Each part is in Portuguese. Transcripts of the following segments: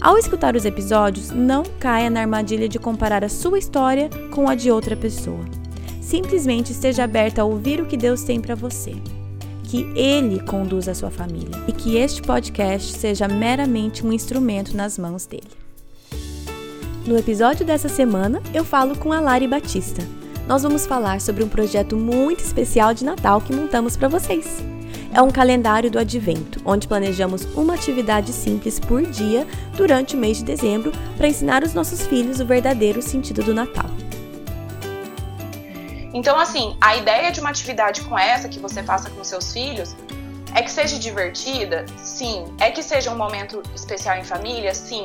Ao escutar os episódios, não caia na armadilha de comparar a sua história com a de outra pessoa. Simplesmente esteja aberta a ouvir o que Deus tem para você. Que Ele conduza a sua família e que este podcast seja meramente um instrumento nas mãos dele. No episódio dessa semana, eu falo com a Lari Batista. Nós vamos falar sobre um projeto muito especial de Natal que montamos para vocês é um calendário do advento, onde planejamos uma atividade simples por dia durante o mês de dezembro para ensinar os nossos filhos o verdadeiro sentido do Natal. Então, assim, a ideia de uma atividade com essa que você faça com seus filhos é que seja divertida, sim. É que seja um momento especial em família, sim.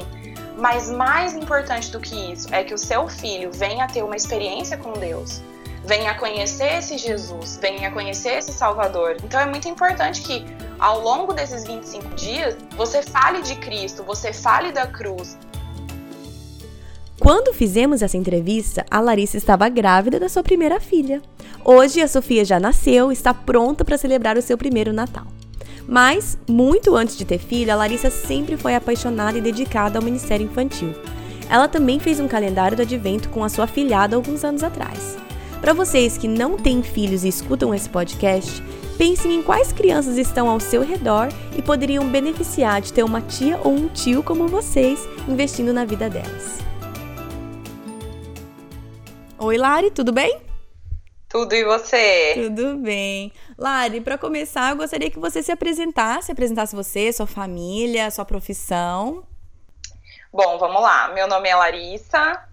Mas mais importante do que isso é que o seu filho venha ter uma experiência com Deus venha conhecer esse Jesus, venha conhecer esse Salvador. Então é muito importante que ao longo desses 25 dias você fale de Cristo, você fale da cruz. Quando fizemos essa entrevista, a Larissa estava grávida da sua primeira filha. Hoje a Sofia já nasceu e está pronta para celebrar o seu primeiro Natal. Mas, muito antes de ter filha, a Larissa sempre foi apaixonada e dedicada ao ministério infantil. Ela também fez um calendário do advento com a sua filhada alguns anos atrás. Para vocês que não têm filhos e escutam esse podcast, pensem em quais crianças estão ao seu redor e poderiam beneficiar de ter uma tia ou um tio como vocês investindo na vida delas. Oi, Lari, tudo bem? Tudo e você? Tudo bem. Lari, para começar, eu gostaria que você se apresentasse, apresentasse você, sua família, sua profissão. Bom, vamos lá. Meu nome é Larissa,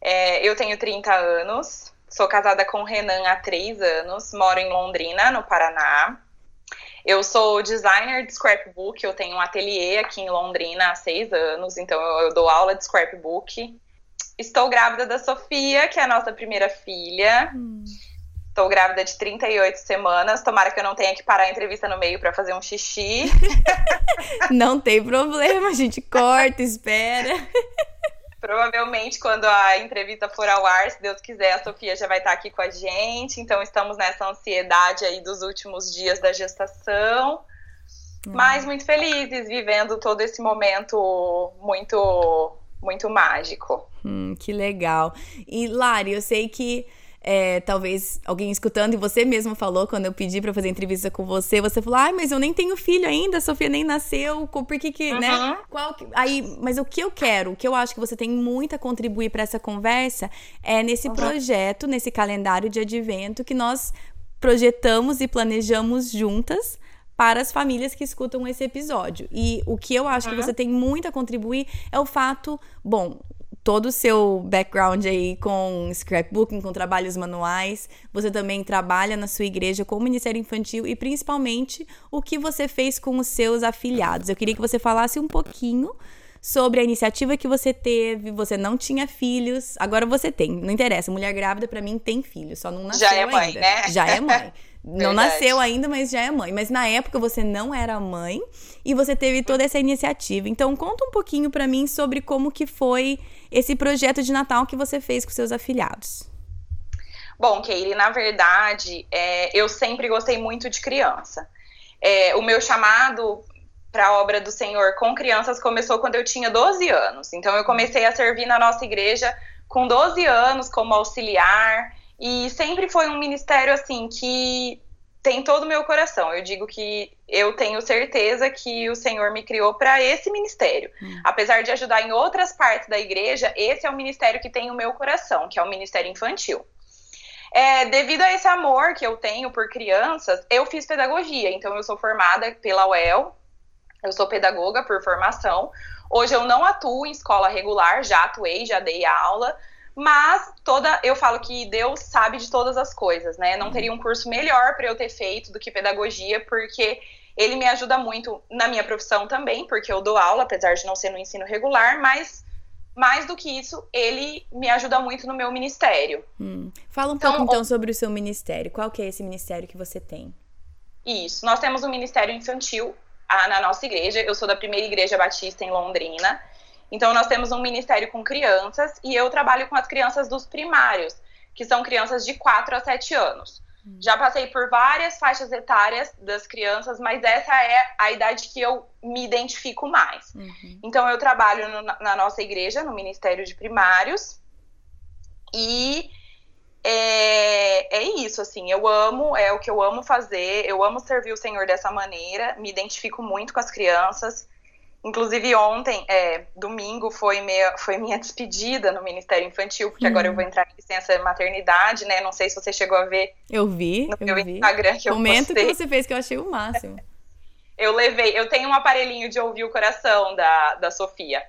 é, eu tenho 30 anos, Sou casada com o Renan há três anos, moro em Londrina, no Paraná. Eu sou designer de scrapbook, eu tenho um ateliê aqui em Londrina há seis anos, então eu, dou aula de scrapbook. Estou grávida da Sofia, que é a nossa primeira filha. Hum. Estou grávida de 38 semanas. Tomara que eu não tenha que parar a entrevista no meio para fazer um xixi. não tem problema, a gente corta, espera. Provavelmente, quando a entrevista for ao ar, se Deus quiser, a Sofia já vai estar aqui com a gente. Então, estamos nessa ansiedade aí dos últimos dias da gestação. Hum. Mas muito felizes, vivendo todo esse momento muito, muito mágico. Hum, que legal. E, Lari, eu sei que é, talvez alguém escutando, e você mesmo falou quando eu pedi para fazer entrevista com você, você falou, ai, mas eu nem tenho filho ainda, a Sofia nem nasceu, por que que, né? uhum. né? Qual que... Aí, mas o que eu quero, o que eu acho que você tem muito a contribuir para essa conversa é nesse uhum. projeto, nesse calendário de advento que nós projetamos e planejamos juntas para as famílias que escutam esse episódio. E o que eu acho uhum. que você tem muito a contribuir é o fato, bom, todo o seu background aí com scrapbooking, com trabalhos manuais. Você também trabalha na sua igreja com o Ministério Infantil e principalmente o que você fez com os seus afiliados. Eu queria que você falasse um pouquinho sobre a iniciativa que você teve. Você não tinha filhos, agora você tem. Não interessa, mulher grávida para mim tem filho, só não nasceu Já é mãe, ainda. né? Já é mãe. Não nasceu ainda, mas já é mãe. Mas na época você não era mãe e você teve toda essa iniciativa. Então conta um pouquinho para mim sobre como que foi esse projeto de Natal que você fez com seus afilhados. Bom, Keire, na verdade, é, eu sempre gostei muito de criança. É, o meu chamado para a obra do Senhor com crianças começou quando eu tinha 12 anos. Então eu comecei a servir na nossa igreja com 12 anos como auxiliar e sempre foi um ministério assim que tem todo o meu coração. Eu digo que eu tenho certeza que o Senhor me criou para esse ministério. Hum. Apesar de ajudar em outras partes da igreja, esse é o ministério que tem o meu coração, que é o ministério infantil. É, devido a esse amor que eu tenho por crianças, eu fiz pedagogia. Então, eu sou formada pela UEL, eu sou pedagoga por formação. Hoje eu não atuo em escola regular, já atuei, já dei aula, mas toda, eu falo que Deus sabe de todas as coisas, né? Não teria um curso melhor para eu ter feito do que pedagogia, porque ele me ajuda muito na minha profissão também, porque eu dou aula, apesar de não ser no ensino regular, mas mais do que isso, ele me ajuda muito no meu ministério. Hum. Fala um então, pouco então sobre o seu ministério. Qual que é esse ministério que você tem? Isso, nós temos um ministério infantil ah, na nossa igreja. Eu sou da primeira igreja batista em Londrina. Então nós temos um ministério com crianças e eu trabalho com as crianças dos primários, que são crianças de 4 a 7 anos. Já passei por várias faixas etárias das crianças, mas essa é a idade que eu me identifico mais. Uhum. Então, eu trabalho no, na nossa igreja, no Ministério de Primários, e é, é, isso, assim, eu amo, é o que eu amo fazer, eu amo servir o Senhor dessa maneira, me identifico muito com as crianças. Inclusive ontem, é, domingo, foi, meia, foi minha despedida no Ministério Infantil, porque agora eu vou hum. entrar em licença maternidade, né? Não sei se você chegou a ver. Eu vi. No eu meu vi. Instagram que Comento eu postei. que você fez que eu achei o máximo. Eu levei, eu tenho um aparelhinho de ouvir o coração da, da Sofia.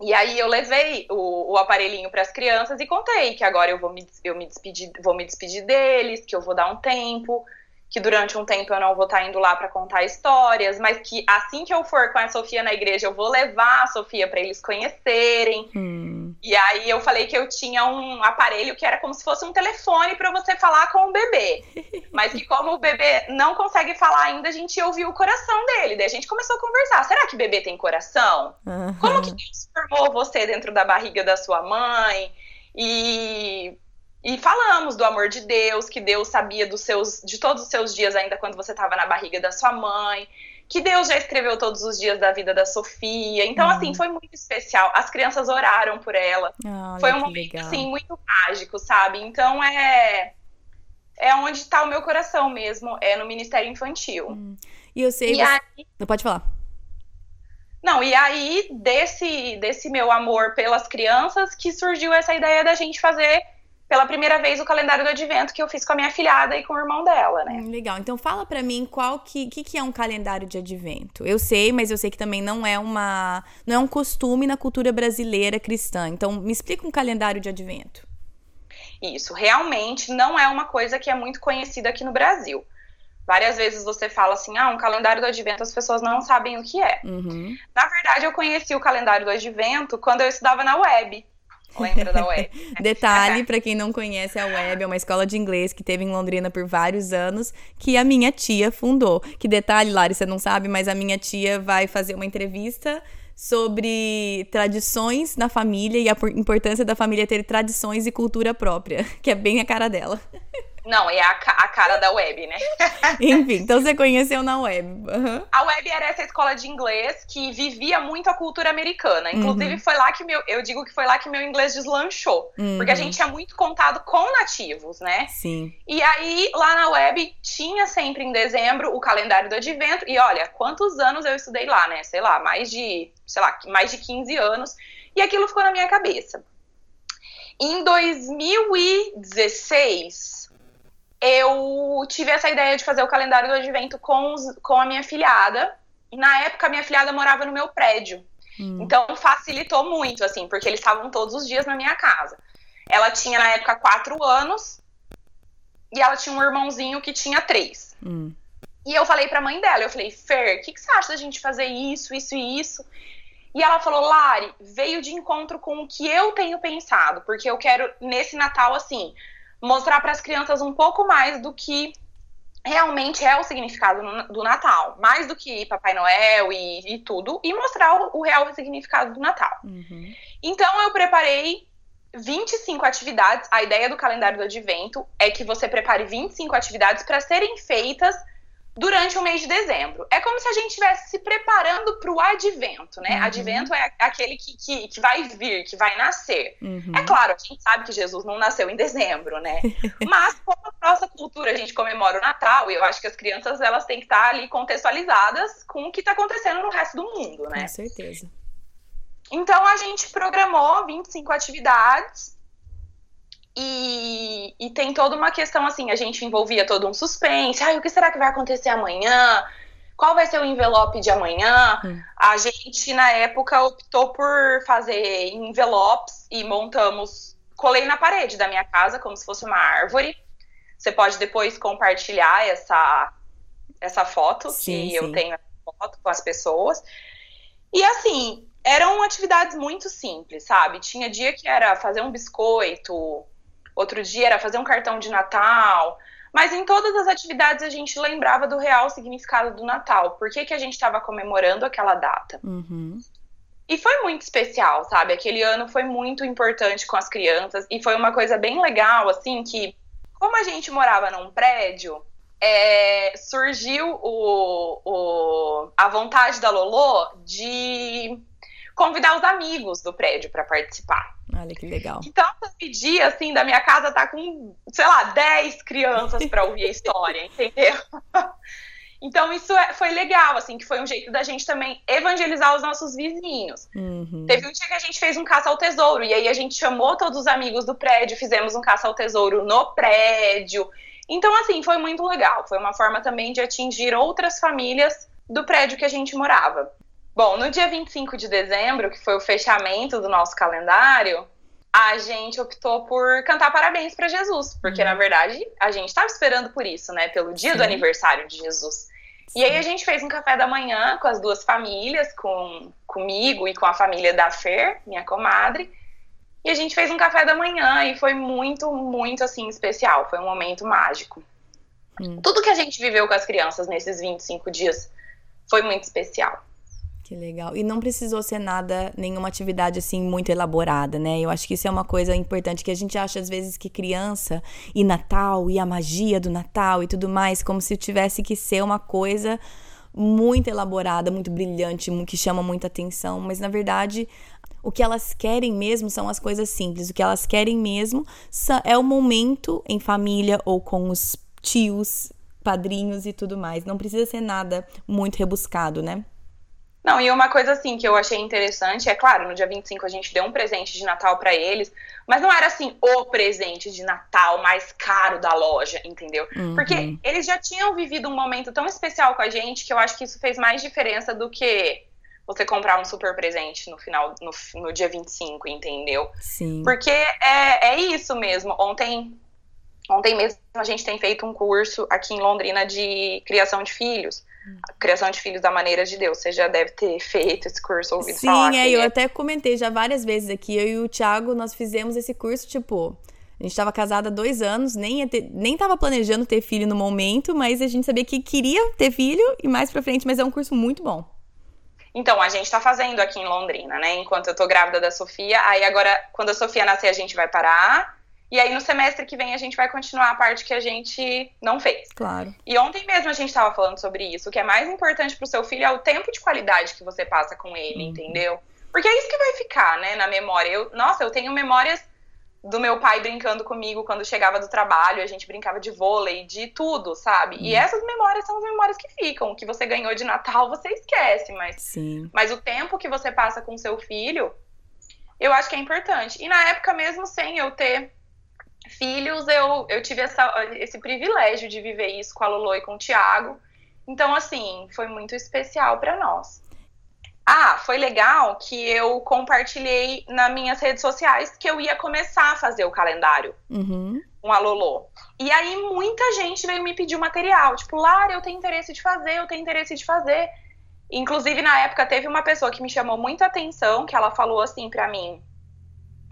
E aí eu levei o, o aparelhinho para as crianças e contei que agora eu vou me, eu me despedir, vou me despedir deles, que eu vou dar um tempo que durante um tempo eu não vou estar tá indo lá para contar histórias, mas que assim que eu for com a Sofia na igreja, eu vou levar a Sofia para eles conhecerem. Hum. E aí eu falei que eu tinha um aparelho que era como se fosse um telefone para você falar com o bebê. Mas que como o bebê não consegue falar ainda, a gente ouviu o coração dele. Daí a gente começou a conversar. Será que bebê tem coração? Uhum. Como que Deus formou você dentro da barriga da sua mãe? E e falamos do amor de Deus, que Deus sabia dos seus, de todos os seus dias ainda quando você estava na barriga da sua mãe, que Deus já escreveu todos os dias da vida da Sofia. Então, assim, foi muito especial. As crianças oraram por ela. Olha, foi um momento, legal. assim, muito mágico, sabe? Então, é é onde está o meu coração mesmo, é no Ministério Infantil. Hum. E eu sei. E você... aí... Não pode falar. Não, e aí, desse, desse meu amor pelas crianças, que surgiu essa ideia da gente fazer pela primeira vez o calendário do advento que eu fiz com a minha filhada e com o irmão dela, né? Hum, legal. Então fala para mim qual que, que, que é um calendário de advento. Eu sei, mas eu sei que também não é uma não é um costume na cultura brasileira cristã. Então me explica um calendário de advento. Isso, realmente não é uma coisa que é muito conhecida aqui no Brasil. Várias vezes você fala assim, ah, um calendário do advento, as pessoas não sabem o que é. Uhum. Na verdade, eu conheci o calendário do advento quando eu estudava na web. Lembra da web? Detalhe, para quem não conhece, a web é uma escola de inglês que teve em Londrina por vários anos, que a minha tia fundou. Que detalhe, Lari, você não sabe, mas a minha tia vai fazer uma entrevista sobre tradições na família e a importância da família ter tradições e cultura própria, que é bem a cara dela. Não, é a, a cara da web, né? Enfim, então você conheceu na web. Uhum. A web era essa escola de inglês que vivia muito a cultura americana. Inclusive, uhum. foi lá que meu. Eu digo que foi lá que meu inglês deslanchou. Uhum. Porque a gente tinha muito contato com nativos, né? Sim. E aí, lá na web, tinha sempre em dezembro o calendário do advento. E olha, quantos anos eu estudei lá, né? Sei lá, mais de, sei lá, mais de 15 anos. E aquilo ficou na minha cabeça. Em 2016 eu tive essa ideia de fazer o calendário do advento com, os, com a minha filhada. Na época, a minha filhada morava no meu prédio. Hum. Então, facilitou muito, assim, porque eles estavam todos os dias na minha casa. Ela tinha, na época, quatro anos. E ela tinha um irmãozinho que tinha três. Hum. E eu falei pra mãe dela, eu falei, Fer, o que, que você acha da gente fazer isso, isso e isso? E ela falou, Lari, veio de encontro com o que eu tenho pensado, porque eu quero, nesse Natal, assim, mostrar para as crianças um pouco mais do que realmente é o significado do Natal, mais do que Papai Noel e, e tudo, e mostrar o, o, real significado do Natal. Uhum. Então eu preparei 25 atividades. A ideia do calendário do Advento é que você prepare 25 atividades para serem feitas durante o mês de dezembro. É como se a gente estivesse se preparando para o advento, né? Uhum. Advento é aquele que, que, que, vai vir, que vai nascer. Uhum. É claro, a gente sabe que Jesus não nasceu em dezembro, né? Mas como a nossa cultura a gente comemora o Natal, e eu acho que as crianças elas têm que estar ali contextualizadas com o que está acontecendo no resto do mundo, né? Com certeza. Então a gente programou 25 atividades e, e, tem toda uma questão assim, a gente envolvia todo um suspense. Ai, o que será que vai acontecer amanhã? Qual vai ser o envelope de amanhã? Hum. A gente, na época, optou por fazer envelopes e montamos. Colei na parede da minha casa, como se fosse uma árvore. Você pode depois compartilhar essa, essa foto, sim, que sim. eu tenho foto com as pessoas. E assim, eram atividades muito simples, sabe? Tinha dia que era fazer um biscoito, outro dia era fazer um cartão de Natal. Mas em todas as atividades a gente lembrava do real significado do Natal. Por que, que a gente estava comemorando aquela data? Uhum. E foi muito especial, sabe? Aquele ano foi muito importante com as crianças. E foi uma coisa bem legal, assim, que como a gente morava num prédio, é, surgiu o, o, a vontade da Lolo de convidar os amigos do prédio para participar. Olha que legal. Então, esse dia, assim, da minha casa tá com, sei lá, 10 crianças para ouvir a história, entendeu? Então, isso é, foi legal, assim, que foi um jeito da gente também evangelizar os nossos vizinhos. Uhum. Teve um dia que a gente fez um caça ao tesouro, e aí a gente chamou todos os amigos do prédio, fizemos um caça ao tesouro no prédio. Então, assim, foi muito legal. Foi uma forma também de atingir outras famílias do prédio que a gente morava. Bom, no dia 25 de dezembro, que foi o fechamento do nosso calendário, a gente optou por cantar parabéns para Jesus, porque uhum. na verdade a gente estava esperando por isso, né? Pelo dia Sim. do aniversário de Jesus. Sim. E aí a gente fez um café da manhã com as duas famílias, com comigo e com a família da Fer, minha comadre. E a gente fez um café da manhã e foi muito, muito assim especial. Foi um momento mágico. Tudo que a gente viveu com as crianças nesses 25 dias foi muito especial. Que legal. E não precisou ser nada, nenhuma atividade assim muito elaborada, né? Eu acho que isso é uma coisa importante que a gente acha às vezes que criança e Natal e a magia do Natal e tudo mais, como se tivesse que ser uma coisa muito elaborada, muito brilhante, que chama muita atenção, mas na verdade o que elas querem mesmo são as coisas simples. O que elas querem mesmo é o momento em família ou com os tios, padrinhos e tudo mais. Não precisa ser nada muito rebuscado, né? Não, e uma coisa assim que eu achei interessante, é claro, no dia 25 a gente deu um presente de Natal para eles, mas não era assim o presente de Natal mais caro da loja, entendeu? Uhum. Porque eles já tinham vivido um momento tão especial com a gente que eu acho que isso fez mais diferença do que você comprar um super presente no final, no, no dia 25, entendeu? Sim. Porque é, é isso mesmo. Ontem, ontem mesmo a gente tem feito um curso aqui em Londrina de criação de filhos criação de filhos da maneira de Deus. Você já deve ter feito esse curso, ouvido Sim, falar. Sim, é, eu até comentei já várias vezes aqui. Eu e o Thiago, nós fizemos esse curso, tipo... A gente estava casada há dois anos, nem, ter, nem tava planejando ter filho no momento, mas a gente sabia que queria ter filho e mais pra frente, mas é um curso muito bom. Então, a gente está fazendo aqui em Londrina, né? Enquanto eu tô grávida da Sofia. Aí agora, quando a Sofia nascer, a gente vai parar. E aí, no semestre que vem, a gente vai continuar a parte que a gente não fez. Claro. E ontem mesmo a gente estava falando sobre isso. O que é mais importante para o seu filho é o tempo de qualidade que você passa com ele, uhum. entendeu? Porque é isso que vai ficar, né, na memória. Eu, nossa, eu tenho memórias do meu pai brincando comigo quando chegava do trabalho, a gente brincava de vôlei, de tudo, sabe? Uhum. E essas memórias são as memórias que ficam. O que você ganhou de Natal, você esquece, mas, Sim. mas o tempo que você passa com seu filho, eu acho que é importante. E na época, mesmo sem eu ter filhos, eu, eu tive essa, esse privilégio de viver isso com a Lolo e com o Thiago. Então, assim, foi muito especial para nós. Ah, foi legal que eu compartilhei nas minhas redes sociais que eu ia começar a fazer o calendário uhum. com a Lolo. E aí muita gente veio me pedir o material. Tipo, Lara, eu tenho interesse de fazer, eu tenho interesse de fazer. Inclusive, na época, teve uma pessoa que me chamou muita atenção, que ela falou assim para mim: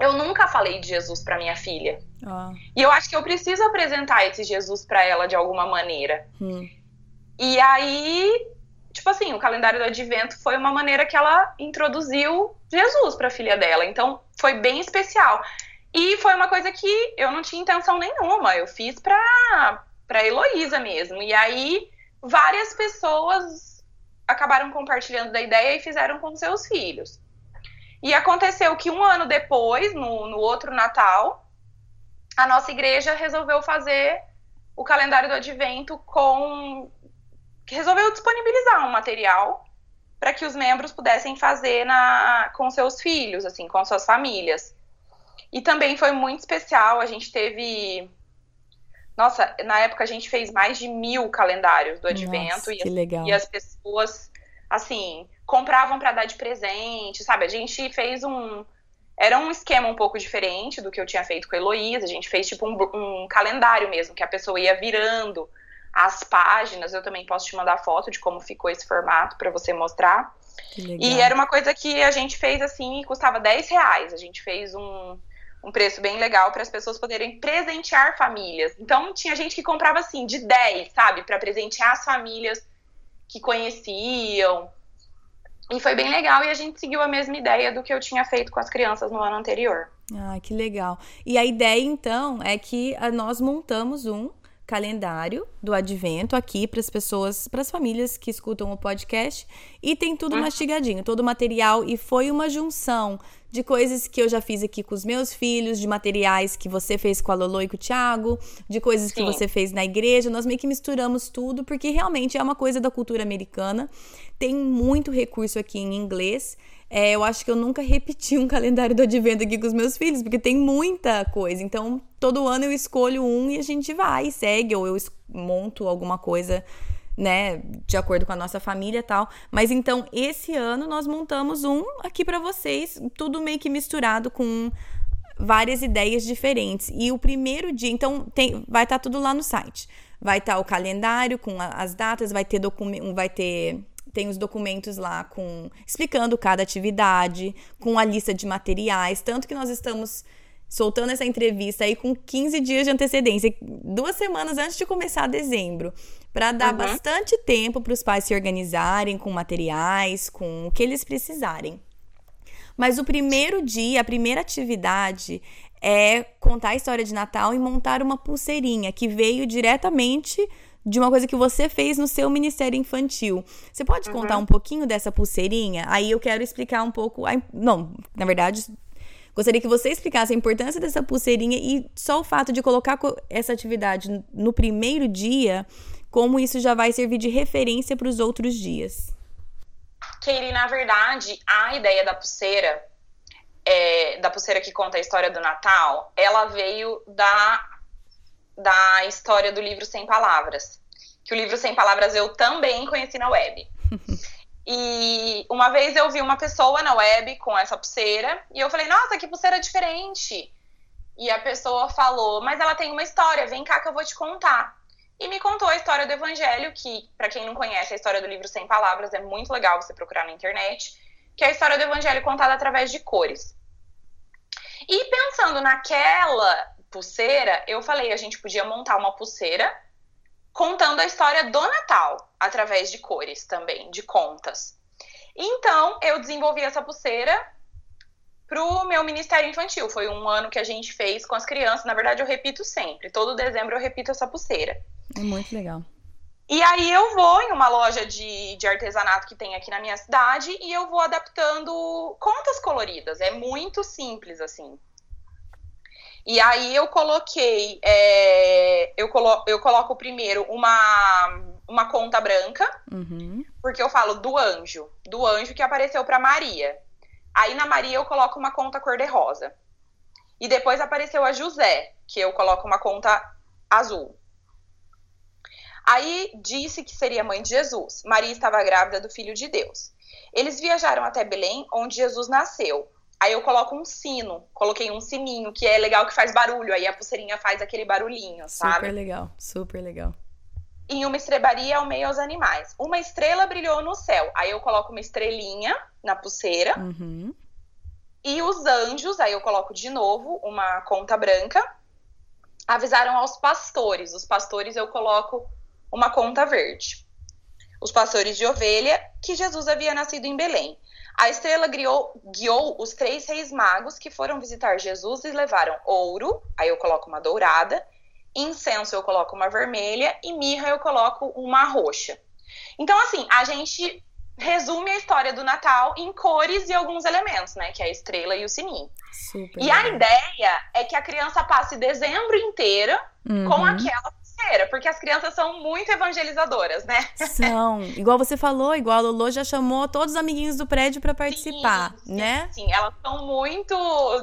eu nunca falei de Jesus para minha filha. Ah. E eu acho que eu preciso apresentar esse Jesus para ela de alguma maneira. Hum. E aí, tipo assim, o calendário do advento foi uma maneira que ela introduziu Jesus para a filha dela. Então, foi bem especial. E foi uma coisa que eu não tinha intenção nenhuma. Eu fiz pra, pra Heloísa mesmo. E aí, várias pessoas acabaram compartilhando da ideia e fizeram com seus filhos. E aconteceu que um ano depois, no, no outro Natal, a nossa igreja resolveu fazer o calendário do advento com. resolveu disponibilizar um material para que os membros pudessem fazer na, com seus filhos, assim, com suas famílias. E também foi muito especial, a gente teve. Nossa, na época a gente fez mais de mil calendários do advento Nossa, e, que legal. e as pessoas, assim, compravam para dar de presente, sabe? A gente fez um. Era um esquema um pouco diferente do que eu tinha feito com a Heloísa. A gente fez tipo um, um calendário mesmo, que a pessoa ia virando as páginas. Eu também posso te mandar foto de como ficou esse formato para você mostrar. E era uma coisa que a gente fez assim e custava 10 reais. A gente fez um, um preço bem legal para as pessoas poderem presentear famílias. Então tinha gente que comprava assim de 10, sabe, para presentear as famílias que conheciam. E foi bem legal e a gente seguiu a mesma ideia do que eu tinha feito com as crianças no ano anterior. Ah, que legal. E a ideia então é que ah, nós montamos um calendário do advento aqui para as pessoas, para as famílias que escutam o podcast e tem tudo mastigadinho, todo o material e foi uma junção de coisas que eu já fiz aqui com os meus filhos, de materiais que você fez com a Lolo e com o Thiago, de coisas Sim. que você fez na igreja. Nós meio que misturamos tudo, porque realmente é uma coisa da cultura americana. Tem muito recurso aqui em inglês. É, eu acho que eu nunca repeti um calendário do advento aqui com os meus filhos, porque tem muita coisa. Então, todo ano eu escolho um e a gente vai, segue, ou eu monto alguma coisa né, de acordo com a nossa família e tal. Mas então, esse ano nós montamos um aqui para vocês, tudo meio que misturado com várias ideias diferentes. E o primeiro dia, então, tem, vai estar tá tudo lá no site. Vai estar tá o calendário com as datas, vai ter documento, vai ter tem os documentos lá com explicando cada atividade, com a lista de materiais, tanto que nós estamos soltando essa entrevista aí com 15 dias de antecedência, duas semanas antes de começar dezembro, para dar uhum. bastante tempo para os pais se organizarem com materiais, com o que eles precisarem. Mas o primeiro dia, a primeira atividade é contar a história de Natal e montar uma pulseirinha que veio diretamente de uma coisa que você fez no seu ministério infantil. Você pode uhum. contar um pouquinho dessa pulseirinha? Aí eu quero explicar um pouco. A... Não, na verdade, Gostaria que você explicasse a importância dessa pulseirinha e só o fato de colocar essa atividade no primeiro dia, como isso já vai servir de referência para os outros dias. Keili, na verdade, a ideia da pulseira, é, da pulseira que conta a história do Natal, ela veio da, da história do livro Sem Palavras. Que o livro Sem Palavras eu também conheci na web. E uma vez eu vi uma pessoa na web com essa pulseira e eu falei, nossa, que pulseira diferente. E a pessoa falou, mas ela tem uma história, vem cá que eu vou te contar. E me contou a história do Evangelho, que, para quem não conhece a história do livro Sem Palavras, é muito legal você procurar na internet, que é a história do Evangelho contada através de cores. E pensando naquela pulseira, eu falei, a gente podia montar uma pulseira contando a história do Natal, através de cores também, de contas. Então, eu desenvolvi essa pulseira pro meu Ministério Infantil. Foi um ano que a gente fez com as crianças. Na verdade, eu repito sempre. Todo dezembro eu repito essa pulseira. É muito legal. E aí eu vou em uma loja de, de artesanato que tem aqui na minha cidade e eu vou adaptando contas coloridas. É muito simples, assim. E aí eu coloquei, é, eu, colo eu coloco primeiro uma, uma conta branca, uhum. porque eu falo do anjo, do anjo que apareceu para Maria. Aí na Maria eu coloco uma conta cor-de-rosa. E depois apareceu a José, que eu coloco uma conta azul. Aí disse que seria mãe de Jesus. Maria estava grávida do filho de Deus. Eles viajaram até Belém, onde Jesus nasceu. Aí eu coloco um sino, coloquei um sininho, que é legal que faz barulho, aí a pulseirinha faz aquele barulhinho, sabe? Super legal, super legal. Em uma estrebaria ao meio aos animais. Uma estrela brilhou no céu, aí eu coloco uma estrelinha na pulseira. Uhum. E os anjos, aí eu coloco de novo uma conta branca. Avisaram aos pastores. Os pastores eu coloco uma conta verde. Os pastores de ovelha, que Jesus havia nascido em Belém. A estrela guiou, guiou os três reis magos que foram visitar Jesus e levaram ouro, aí eu coloco uma dourada, incenso eu coloco uma vermelha e mirra eu coloco uma roxa. Então, assim, a gente resume a história do Natal em cores e alguns elementos, né? Que é a estrela e o sininho. Super e a ideia é que a criança passe dezembro inteiro uhum. com aquela porque as crianças são muito evangelizadoras, né? São. Igual você falou, igual a Lolo já chamou todos os amiguinhos do prédio para participar, sim, né? Sim, elas são muito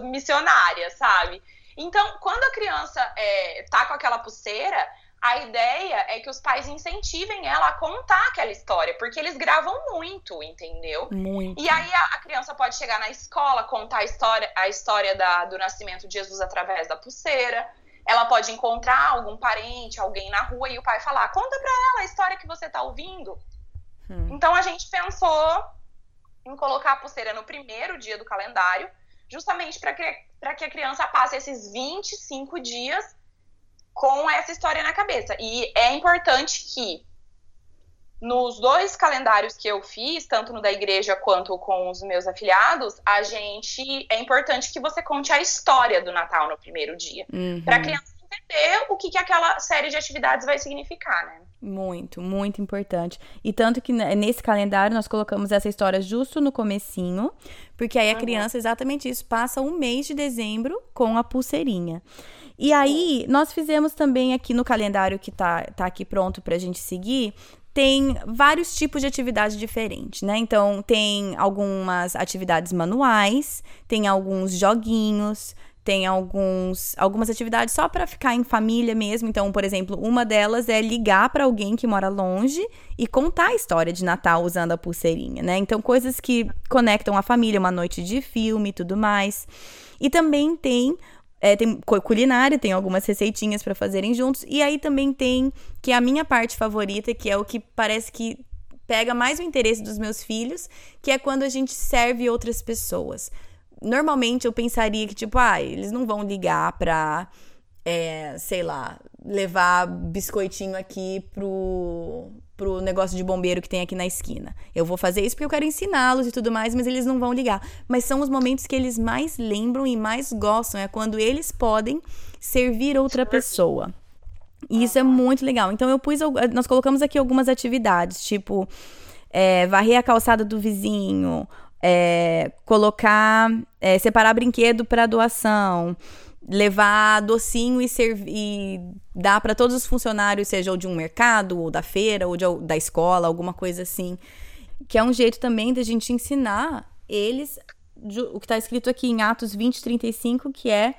missionárias, sabe? Então, quando a criança é, tá com aquela pulseira, a ideia é que os pais incentivem ela a contar aquela história, porque eles gravam muito, entendeu? Muito. E aí a, a criança pode chegar na escola, contar a história, a história da, do nascimento de Jesus através da pulseira. Ela pode encontrar algum parente, alguém na rua e o pai falar: conta pra ela a história que você tá ouvindo. Hum. Então a gente pensou em colocar a pulseira no primeiro dia do calendário, justamente para que, que a criança passe esses 25 dias com essa história na cabeça. E é importante que nos dois calendários que eu fiz, tanto no da igreja quanto com os meus afiliados, a gente é importante que você conte a história do Natal no primeiro dia, uhum. para a criança entender o que, que aquela série de atividades vai significar, né? Muito, muito importante. E tanto que nesse calendário nós colocamos essa história justo no comecinho, porque aí a uhum. criança, exatamente isso, passa um mês de dezembro com a pulseirinha. E aí, nós fizemos também aqui no calendário que tá, tá aqui pronto pra gente seguir, tem vários tipos de atividades diferentes, né? Então, tem algumas atividades manuais, tem alguns joguinhos, tem alguns, algumas atividades só para ficar em família mesmo. Então, por exemplo, uma delas é ligar para alguém que mora longe e contar a história de Natal usando a pulseirinha, né? Então, coisas que conectam a família, uma noite de filme e tudo mais. E também tem é, tem culinária, tem algumas receitinhas para fazerem juntos. E aí também tem, que é a minha parte favorita, que é o que parece que pega mais o interesse dos meus filhos, que é quando a gente serve outras pessoas. Normalmente eu pensaria que, tipo, ah, eles não vão ligar pra, é, sei lá, levar biscoitinho aqui pro, pro negócio de bombeiro que tem aqui na esquina. Eu vou fazer isso porque eu quero ensiná-los e tudo mais, mas eles não vão ligar. Mas são os momentos que eles mais lembram e mais gostam, é quando eles podem servir outra pessoa. E isso é muito legal. Então eu pus, nós colocamos aqui algumas atividades, tipo é, varrer a calçada do vizinho, é, colocar, é, separar brinquedo para doação, levar docinho e, e dar para todos os funcionários, seja ou de um mercado, ou da feira, ou de, da escola, alguma coisa assim. Que é um jeito também da gente ensinar eles o que está escrito aqui em Atos 20, 35, que é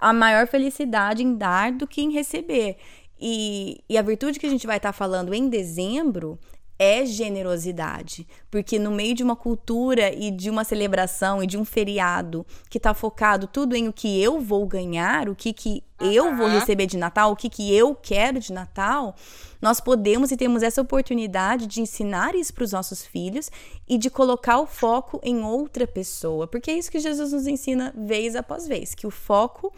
a maior felicidade em dar do que em receber. E, e a virtude que a gente vai estar tá falando em dezembro é generosidade, porque no meio de uma cultura e de uma celebração e de um feriado que está focado tudo em o que eu vou ganhar, o que, que uhum. eu vou receber de Natal, o que, que eu quero de Natal, nós podemos e temos essa oportunidade de ensinar isso para os nossos filhos e de colocar o foco em outra pessoa, porque é isso que Jesus nos ensina vez após vez, que o foco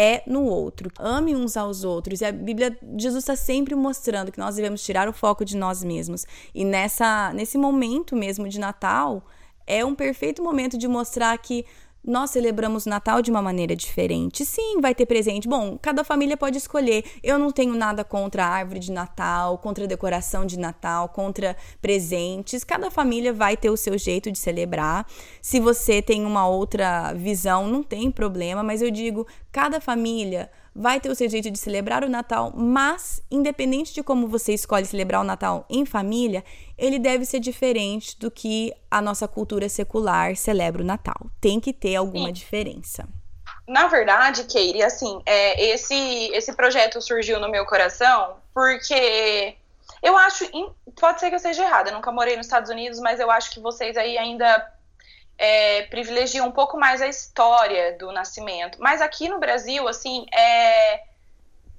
é no outro. Ame uns aos outros. E a Bíblia, Jesus está sempre mostrando que nós devemos tirar o foco de nós mesmos. E nessa, nesse momento mesmo de Natal, é um perfeito momento de mostrar que nós celebramos Natal de uma maneira diferente. Sim, vai ter presente. Bom, cada família pode escolher. Eu não tenho nada contra a árvore de Natal, contra a decoração de Natal, contra presentes. Cada família vai ter o seu jeito de celebrar. Se você tem uma outra visão, não tem problema, mas eu digo, cada família vai ter o seu jeito de celebrar o Natal, mas independente de como você escolhe celebrar o Natal em família, ele deve ser diferente do que a nossa cultura secular celebra o Natal. Tem que ter alguma Sim. diferença. Na verdade, Keire, assim, é, esse, esse projeto surgiu no meu coração porque eu acho, pode ser que eu seja errada, eu nunca morei nos Estados Unidos, mas eu acho que vocês aí ainda é, privilegiam um pouco mais a história do nascimento. Mas aqui no Brasil, assim, é,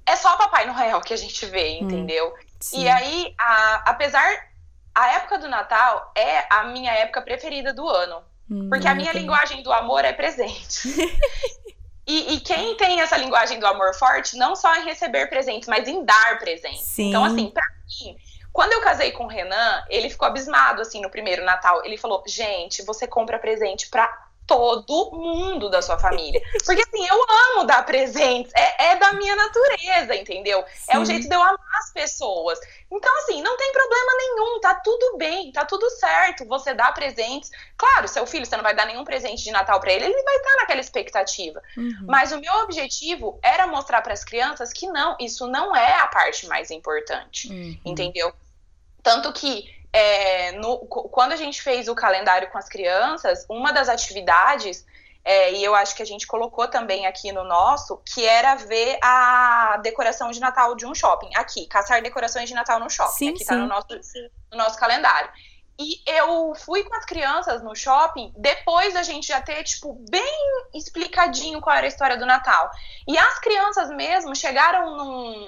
é só Papai Noel que a gente vê, hum, entendeu? E aí, a, apesar. A época do Natal é a minha época preferida do ano. Hum, porque a minha linguagem do amor é presente. E, e, quem tem essa linguagem do amor forte, não só em receber presentes, mas em dar presentes. Sim. Então, assim, pra mim, quando eu casei com o Renan, ele ficou abismado, assim, no primeiro Natal. Ele falou: gente, você compra presente pra todo mundo da sua família. Porque assim, eu amo dar presentes, é, é da minha natureza, entendeu? Sim. É o jeito de eu amar as pessoas. Então, assim, não tem problema nenhum, tá tudo bem, tá tudo certo. Você dá presentes. Claro, seu filho, você não vai dar nenhum presente de Natal para ele, ele vai estar naquela expectativa. Uhum. Mas o meu objetivo era mostrar para as crianças que não, isso não é a parte mais importante, uhum. entendeu? Tanto que é, no, quando a gente fez o calendário com as crianças, uma das atividades, é, e eu acho que a gente colocou também aqui no nosso, que era ver a decoração de Natal de um shopping. Aqui, caçar decorações de Natal no shopping. Sim, aqui sim. tá no nosso, no nosso calendário. E eu fui com as crianças no shopping depois da gente já ter, tipo, bem explicadinho qual era a história do Natal. E as crianças mesmo chegaram num,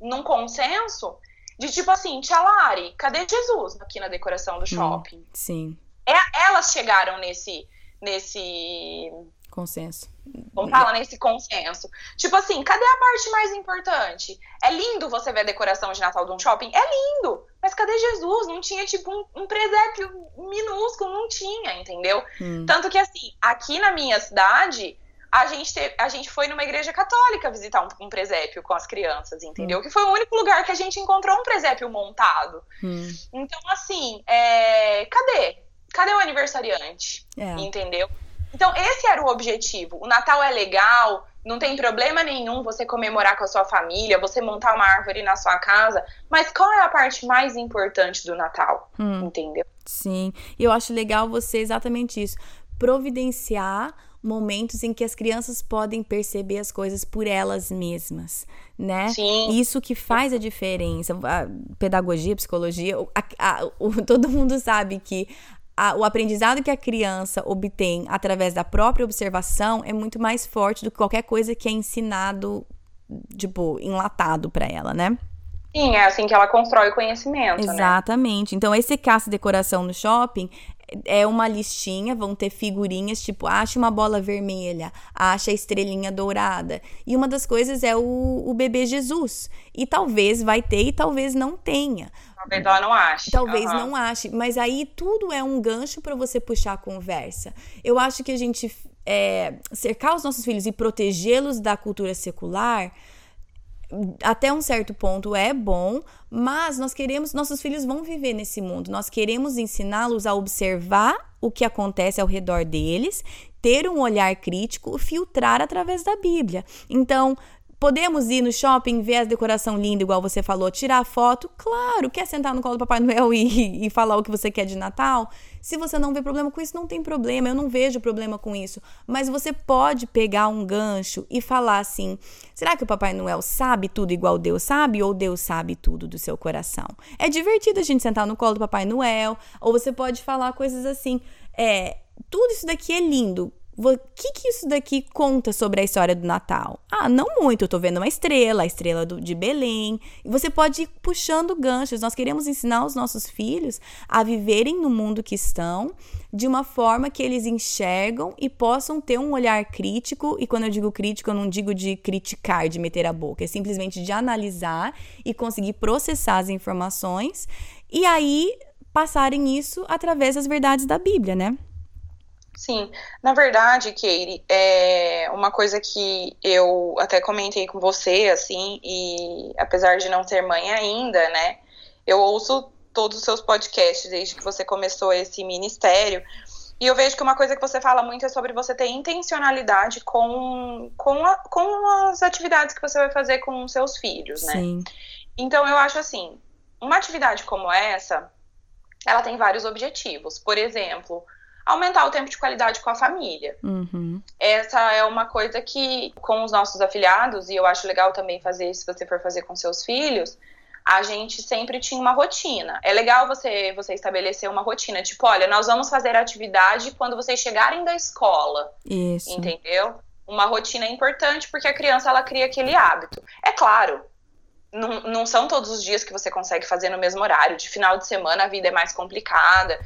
num consenso de tipo assim, Tia Lari, cadê Jesus aqui na decoração do hum, shopping? Hum, sim. É, elas chegaram nesse, nesse consenso. Vamos falar nesse consenso. Tipo assim, cadê a parte mais importante? É lindo você ver a decoração de Natal de um shopping? É lindo! Mas cadê Jesus? Não tinha, tipo, um, um presépio minúsculo, não tinha, entendeu? Hum. Tanto que, assim, aqui na minha cidade, a gente, te, a gente foi numa igreja católica visitar um, um presépio com as crianças, entendeu? Hum. Que foi o único lugar que a gente encontrou um presépio montado. Hum. Então, assim, é... cadê? Cadê o aniversariante? É. Entendeu? Então, esse era o objetivo. O Natal é legal, não tem problema nenhum você comemorar com a sua família, você montar uma árvore na sua casa, mas qual é a parte mais importante do Natal? Hum, entendeu? Sim, e eu acho legal você exatamente isso. Providenciar momentos em que as crianças podem perceber as coisas por elas mesmas, né? Sim. Isso que faz a diferença. A pedagogia, a psicologia, a, a, o, todo mundo sabe que a, o aprendizado que a criança obtém através da própria observação é muito mais forte do que qualquer coisa que é ensinado, tipo, enlatado para ela, né? Sim, é assim que ela constrói o conhecimento. Né? Exatamente. Né? Então, esse caça decoração no shopping é uma listinha, vão ter figurinhas tipo, acha uma bola vermelha, acha a estrelinha dourada. E uma das coisas é o, o bebê Jesus. E talvez vai ter e talvez não tenha. Talvez ela não ache. Talvez uhum. não ache. Mas aí tudo é um gancho para você puxar a conversa. Eu acho que a gente é, cercar os nossos filhos e protegê-los da cultura secular até um certo ponto é bom, mas nós queremos, nossos filhos vão viver nesse mundo. Nós queremos ensiná-los a observar o que acontece ao redor deles, ter um olhar crítico, filtrar através da Bíblia. Então, Podemos ir no shopping, ver a decoração linda, igual você falou, tirar foto? Claro, quer sentar no colo do Papai Noel e, e falar o que você quer de Natal? Se você não vê problema com isso, não tem problema, eu não vejo problema com isso. Mas você pode pegar um gancho e falar assim: será que o Papai Noel sabe tudo igual Deus sabe? Ou Deus sabe tudo do seu coração? É divertido a gente sentar no colo do Papai Noel, ou você pode falar coisas assim: é, tudo isso daqui é lindo o que, que isso daqui conta sobre a história do Natal? Ah, não muito. Eu tô vendo uma estrela, a estrela do, de Belém. E você pode ir puxando ganchos. Nós queremos ensinar os nossos filhos a viverem no mundo que estão de uma forma que eles enxergam e possam ter um olhar crítico. E quando eu digo crítico, eu não digo de criticar, de meter a boca. É simplesmente de analisar e conseguir processar as informações. E aí passarem isso através das verdades da Bíblia, né? Sim, na verdade, Keire, é uma coisa que eu até comentei com você, assim, e apesar de não ter mãe ainda, né, eu ouço todos os seus podcasts desde que você começou esse ministério, e eu vejo que uma coisa que você fala muito é sobre você ter intencionalidade com, com, a, com as atividades que você vai fazer com os seus filhos, né? Sim. Então eu acho assim, uma atividade como essa, ela tem vários objetivos. Por exemplo, aumentar o tempo de qualidade com a família. Uhum. Essa é uma coisa que, com os nossos afiliados, e eu acho legal também fazer se você for fazer com seus filhos, a gente sempre tinha uma rotina. É legal você, você estabelecer uma rotina, tipo, olha, nós vamos fazer atividade quando vocês chegarem da escola. Isso. Entendeu? Uma rotina é importante porque a criança ela cria aquele hábito. É claro, não, não são todos os dias que você consegue fazer no mesmo horário. De final de semana a vida é mais complicada.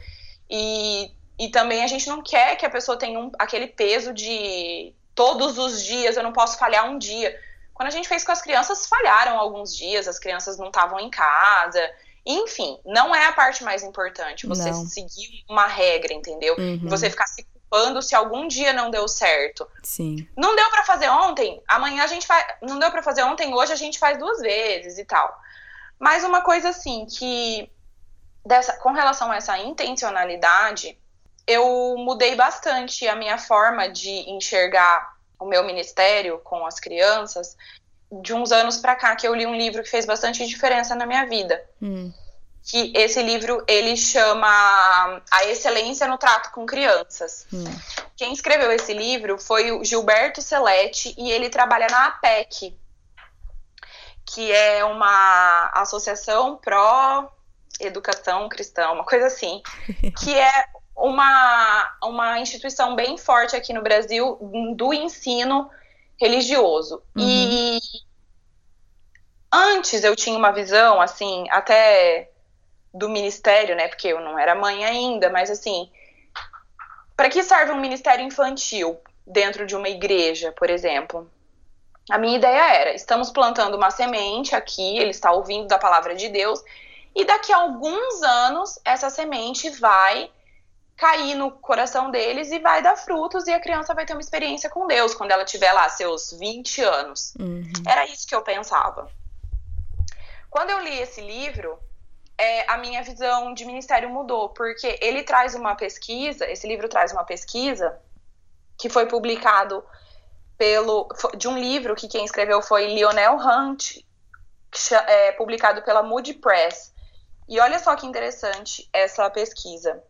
E e também a gente não quer que a pessoa tenha um, aquele peso de todos os dias, eu não posso falhar um dia. Quando a gente fez com as crianças, falharam alguns dias, as crianças não estavam em casa. Enfim, não é a parte mais importante você não. seguir uma regra, entendeu? Uhum. Você ficar se culpando se algum dia não deu certo. Sim. Não deu para fazer ontem, amanhã a gente faz. Não deu para fazer ontem, hoje a gente faz duas vezes e tal. Mas uma coisa assim que dessa, com relação a essa intencionalidade, eu mudei bastante a minha forma de enxergar o meu ministério com as crianças de uns anos para cá que eu li um livro que fez bastante diferença na minha vida. Hum. Que esse livro ele chama A Excelência no Trato com Crianças. Hum. Quem escreveu esse livro foi o Gilberto Celete e ele trabalha na APEC, que é uma associação pró Educação Cristã, uma coisa assim, que é uma, uma instituição bem forte aqui no Brasil do ensino religioso. Uhum. E antes eu tinha uma visão, assim, até do ministério, né? Porque eu não era mãe ainda, mas assim, para que serve um ministério infantil dentro de uma igreja, por exemplo? A minha ideia era: estamos plantando uma semente aqui, ele está ouvindo da palavra de Deus, e daqui a alguns anos essa semente vai cair no coração deles e vai dar frutos e a criança vai ter uma experiência com Deus quando ela tiver lá seus 20 anos. Uhum. Era isso que eu pensava. Quando eu li esse livro, é, a minha visão de ministério mudou, porque ele traz uma pesquisa, esse livro traz uma pesquisa que foi publicado pelo de um livro que quem escreveu foi Lionel Hunt, é, publicado pela Moody Press. E olha só que interessante essa pesquisa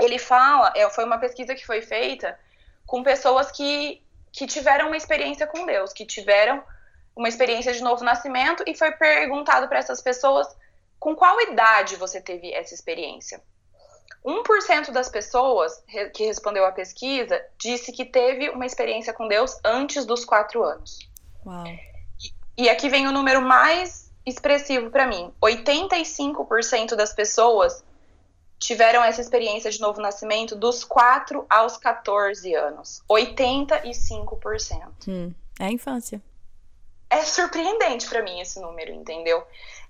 ele fala, é, foi uma pesquisa que foi feita com pessoas que, que tiveram uma experiência com Deus, que tiveram uma experiência de novo nascimento, e foi perguntado para essas pessoas com qual idade você teve essa experiência. 1% das pessoas que respondeu à pesquisa disse que teve uma experiência com Deus antes dos 4 anos. Uau. E, e aqui vem o número mais expressivo para mim: 85% das pessoas tiveram essa experiência de novo nascimento dos 4 aos 14 anos. 85%. Hum, é a infância. É surpreendente para mim esse número, entendeu?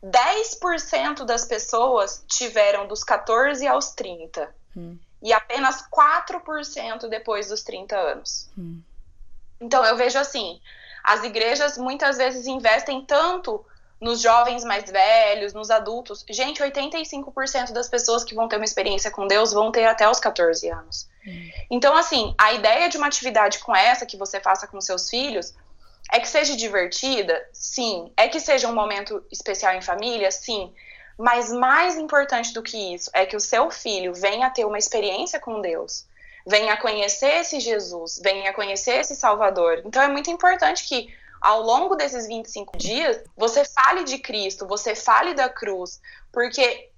10% das pessoas tiveram dos 14 aos 30. Hum. E apenas 4% depois dos 30 anos. Hum. Então eu vejo assim, as igrejas muitas vezes investem tanto nos jovens mais velhos, nos adultos. Gente, 85% das pessoas que vão ter uma experiência com Deus vão ter até os 14 anos. Hum. Então, assim, a ideia de uma atividade com essa que você faça com seus filhos é que seja divertida, sim. É que seja um momento especial em família, sim. Mas mais importante do que isso é que o seu filho venha ter uma experiência com Deus, venha conhecer esse Jesus, venha conhecer esse Salvador. Então é muito importante que ao longo desses 25 dias, você fale de Cristo, você fale da cruz, porque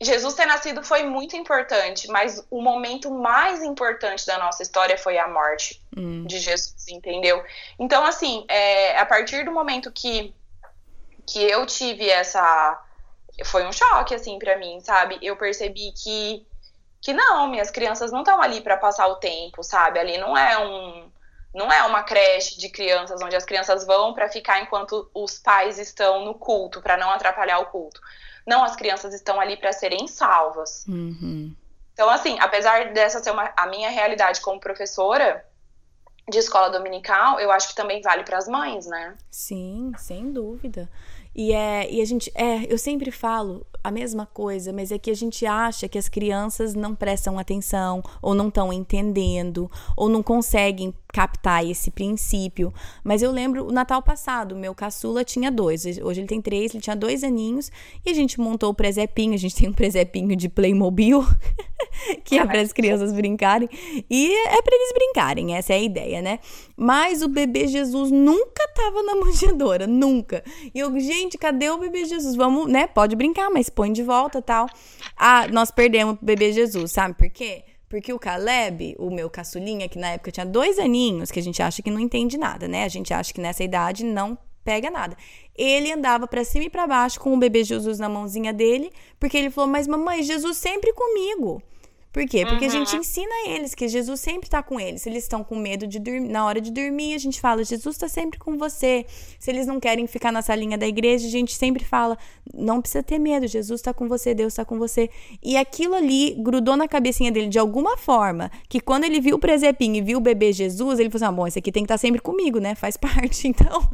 Jesus ter nascido foi muito importante, mas o momento mais importante da nossa história foi a morte hum. de Jesus, entendeu? Então, assim, é, a partir do momento que, que eu tive essa. Foi um choque, assim, para mim, sabe? Eu percebi que, que não, minhas crianças não estão ali para passar o tempo, sabe? Ali não é um não é uma creche de crianças onde as crianças vão para ficar enquanto os pais estão no culto, para não atrapalhar o culto. Não, as crianças estão ali para serem salvas. Uhum. Então, assim, apesar dessa ser uma, a minha realidade como professora de escola dominical, eu acho que também vale para as mães, né? Sim, sem dúvida. E, é, e a gente, é, eu sempre falo a mesma coisa, mas é que a gente acha que as crianças não prestam atenção, ou não estão entendendo, ou não conseguem captar esse princípio. Mas eu lembro o Natal passado, meu caçula tinha dois, hoje ele tem três, ele tinha dois aninhos, e a gente montou o presepinho, a gente tem um presepinho de Playmobil, que é para as crianças brincarem, e é para eles brincarem, essa é a ideia, né? Mas o bebê Jesus nunca tava na manjedoura, nunca. E eu, gente, gente, cadê o bebê Jesus? Vamos, né? Pode brincar, mas põe de volta tal. Ah, nós perdemos o bebê Jesus, sabe por quê? Porque o Caleb, o meu caçulinha, que na época tinha dois aninhos, que a gente acha que não entende nada, né? A gente acha que nessa idade não pega nada. Ele andava para cima e para baixo com o bebê Jesus na mãozinha dele, porque ele falou: Mas mamãe, Jesus sempre comigo. Por quê? Porque uhum. a gente uhum. ensina eles que Jesus sempre está com eles. Se eles estão com medo de dormir, na hora de dormir, a gente fala: Jesus está sempre com você. Se eles não querem ficar na salinha da igreja, a gente sempre fala: não precisa ter medo, Jesus está com você, Deus está com você. E aquilo ali grudou na cabecinha dele de alguma forma, que quando ele viu o presepinho e viu o bebê Jesus, ele falou assim: ah, bom, esse aqui tem que estar tá sempre comigo, né? Faz parte. Então,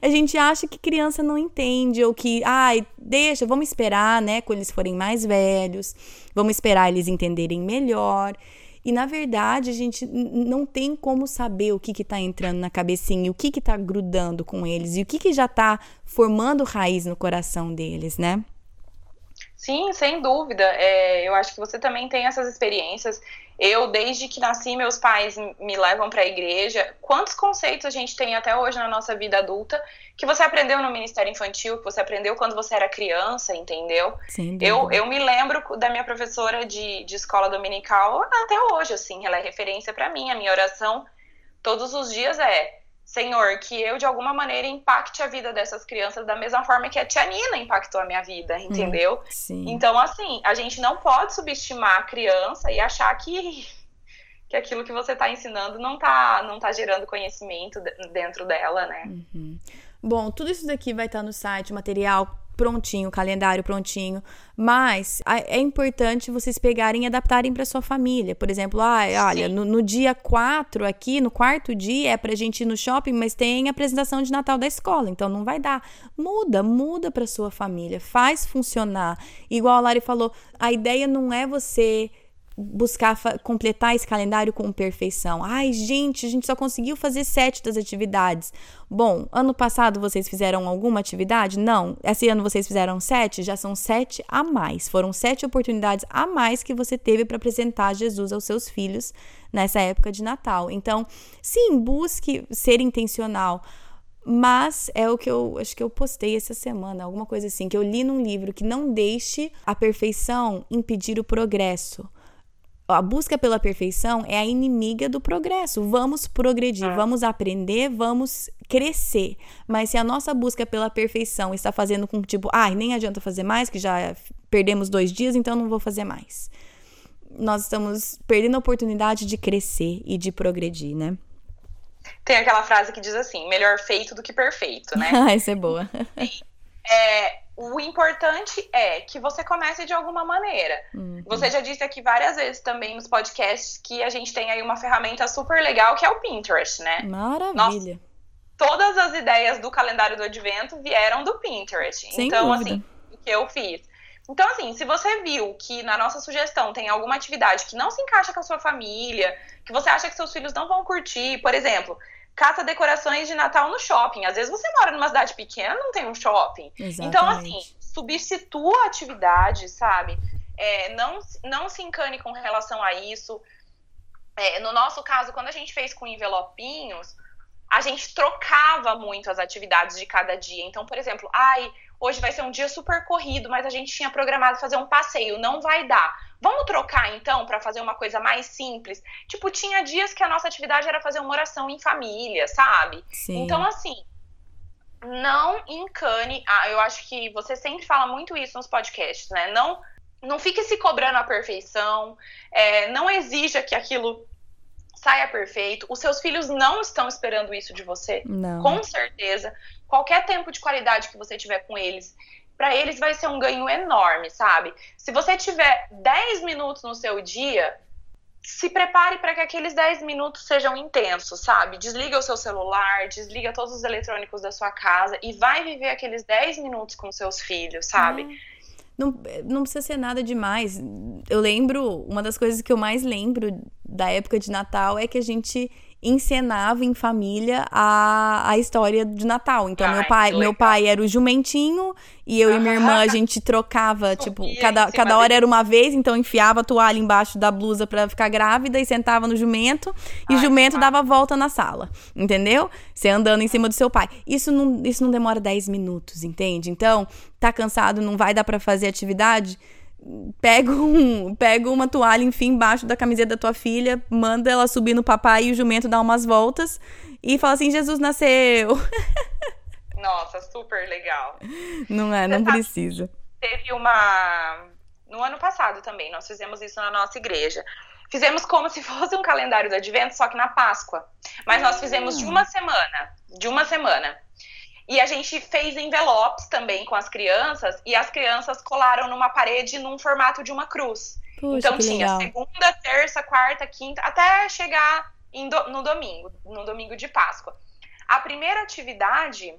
a gente acha que criança não entende ou que, ai, deixa, vamos esperar, né, quando eles forem mais velhos. Vamos esperar eles entenderem melhor. E na verdade, a gente não tem como saber o que está entrando na cabecinha, o que está grudando com eles e o que, que já está formando raiz no coração deles, né? Sim, sem dúvida. É, eu acho que você também tem essas experiências. Eu, desde que nasci, meus pais me levam para a igreja. Quantos conceitos a gente tem até hoje na nossa vida adulta que você aprendeu no Ministério Infantil, que você aprendeu quando você era criança, entendeu? Sim, eu, eu me lembro da minha professora de, de escola dominical até hoje, assim, ela é referência para mim. A minha oração todos os dias é Senhor, que eu de alguma maneira impacte a vida dessas crianças da mesma forma que a tia Nina impactou a minha vida, hum, entendeu? Sim. Então, assim, a gente não pode subestimar a criança e achar que, que aquilo que você está ensinando não está não tá gerando conhecimento dentro dela, né? Uhum. Bom, tudo isso daqui vai estar tá no site, material prontinho, calendário prontinho, mas é importante vocês pegarem e adaptarem para sua família. Por exemplo, ah, olha, no, no, dia 4 aqui, no quarto dia, é pra gente ir no shopping, mas tem apresentação de Natal da escola, então não vai dar. Muda, muda para sua família, faz funcionar. Igual a Lari falou, a ideia não é você buscar completar esse calendário com perfeição. Ai, gente, a gente só conseguiu fazer sete das atividades. Bom, ano passado vocês fizeram alguma atividade? Não. Esse ano vocês fizeram sete? Já são sete a mais. Foram sete oportunidades a mais que você teve para apresentar Jesus aos seus filhos nessa época de Natal. Então, sim, busque ser intencional. Mas é o que eu acho que eu postei essa semana, alguma coisa assim, que eu li num livro que não deixe a perfeição impedir o progresso a busca pela perfeição é a inimiga do progresso. Vamos progredir, é. vamos aprender, vamos crescer. Mas se a nossa busca pela perfeição está fazendo com que, tipo, ai, ah, nem adianta fazer mais, que já perdemos dois dias, então não vou fazer mais. Nós estamos perdendo a oportunidade de crescer e de progredir, né? Tem aquela frase que diz assim: melhor feito do que perfeito, né? ah, isso é boa. É, o importante é que você comece de alguma maneira. Uhum. Você já disse aqui várias vezes também nos podcasts que a gente tem aí uma ferramenta super legal que é o Pinterest, né? Maravilha. Nossa, todas as ideias do calendário do advento vieram do Pinterest. Sem então, dúvida. assim, o que eu fiz? Então, assim, se você viu que na nossa sugestão tem alguma atividade que não se encaixa com a sua família, que você acha que seus filhos não vão curtir, por exemplo, caça decorações de Natal no shopping. Às vezes você mora numa cidade pequena, não tem um shopping. Exatamente. Então, assim, substitua a atividade, sabe? É, não, não se encane com relação a isso. É, no nosso caso, quando a gente fez com envelopinhos, a gente trocava muito as atividades de cada dia. Então, por exemplo, ai, hoje vai ser um dia super corrido, mas a gente tinha programado fazer um passeio, não vai dar. Vamos trocar então para fazer uma coisa mais simples? Tipo, tinha dias que a nossa atividade era fazer uma oração em família, sabe? Sim. Então, assim, não encane. Ah, eu acho que você sempre fala muito isso nos podcasts, né? Não, não fique se cobrando a perfeição, é, não exija que aquilo saia perfeito. Os seus filhos não estão esperando isso de você, não. com certeza. Qualquer tempo de qualidade que você tiver com eles, para eles vai ser um ganho enorme, sabe? Se você tiver 10 minutos no seu dia, se prepare para que aqueles 10 minutos sejam intensos, sabe? Desliga o seu celular, desliga todos os eletrônicos da sua casa e vai viver aqueles 10 minutos com seus filhos, sabe? É. Não, não precisa ser nada demais. Eu lembro, uma das coisas que eu mais lembro da época de Natal é que a gente encenava em família a, a história de Natal. Então, Ai, meu pai meu pai era o jumentinho e eu e minha irmã a gente trocava, tipo, cada, cada hora era uma vez, então enfiava a toalha embaixo da blusa para ficar grávida e sentava no jumento e Ai, o jumento dava volta na sala, entendeu? Você andando em cima do seu pai. Isso não, isso não demora 10 minutos, entende? Então, tá cansado, não vai dar para fazer atividade? Pega, um, pega uma toalha, enfim, embaixo da camiseta da tua filha, manda ela subir no papai e o jumento dar umas voltas e fala assim: Jesus nasceu. Nossa, super legal. Não é, não precisa. Teve uma. No ano passado também, nós fizemos isso na nossa igreja. Fizemos como se fosse um calendário do advento, só que na Páscoa. Mas nós fizemos de uma semana. De uma semana. E a gente fez envelopes também com as crianças e as crianças colaram numa parede num formato de uma cruz. Puxa, então tinha legal. segunda, terça, quarta, quinta, até chegar do, no domingo, no domingo de Páscoa. A primeira atividade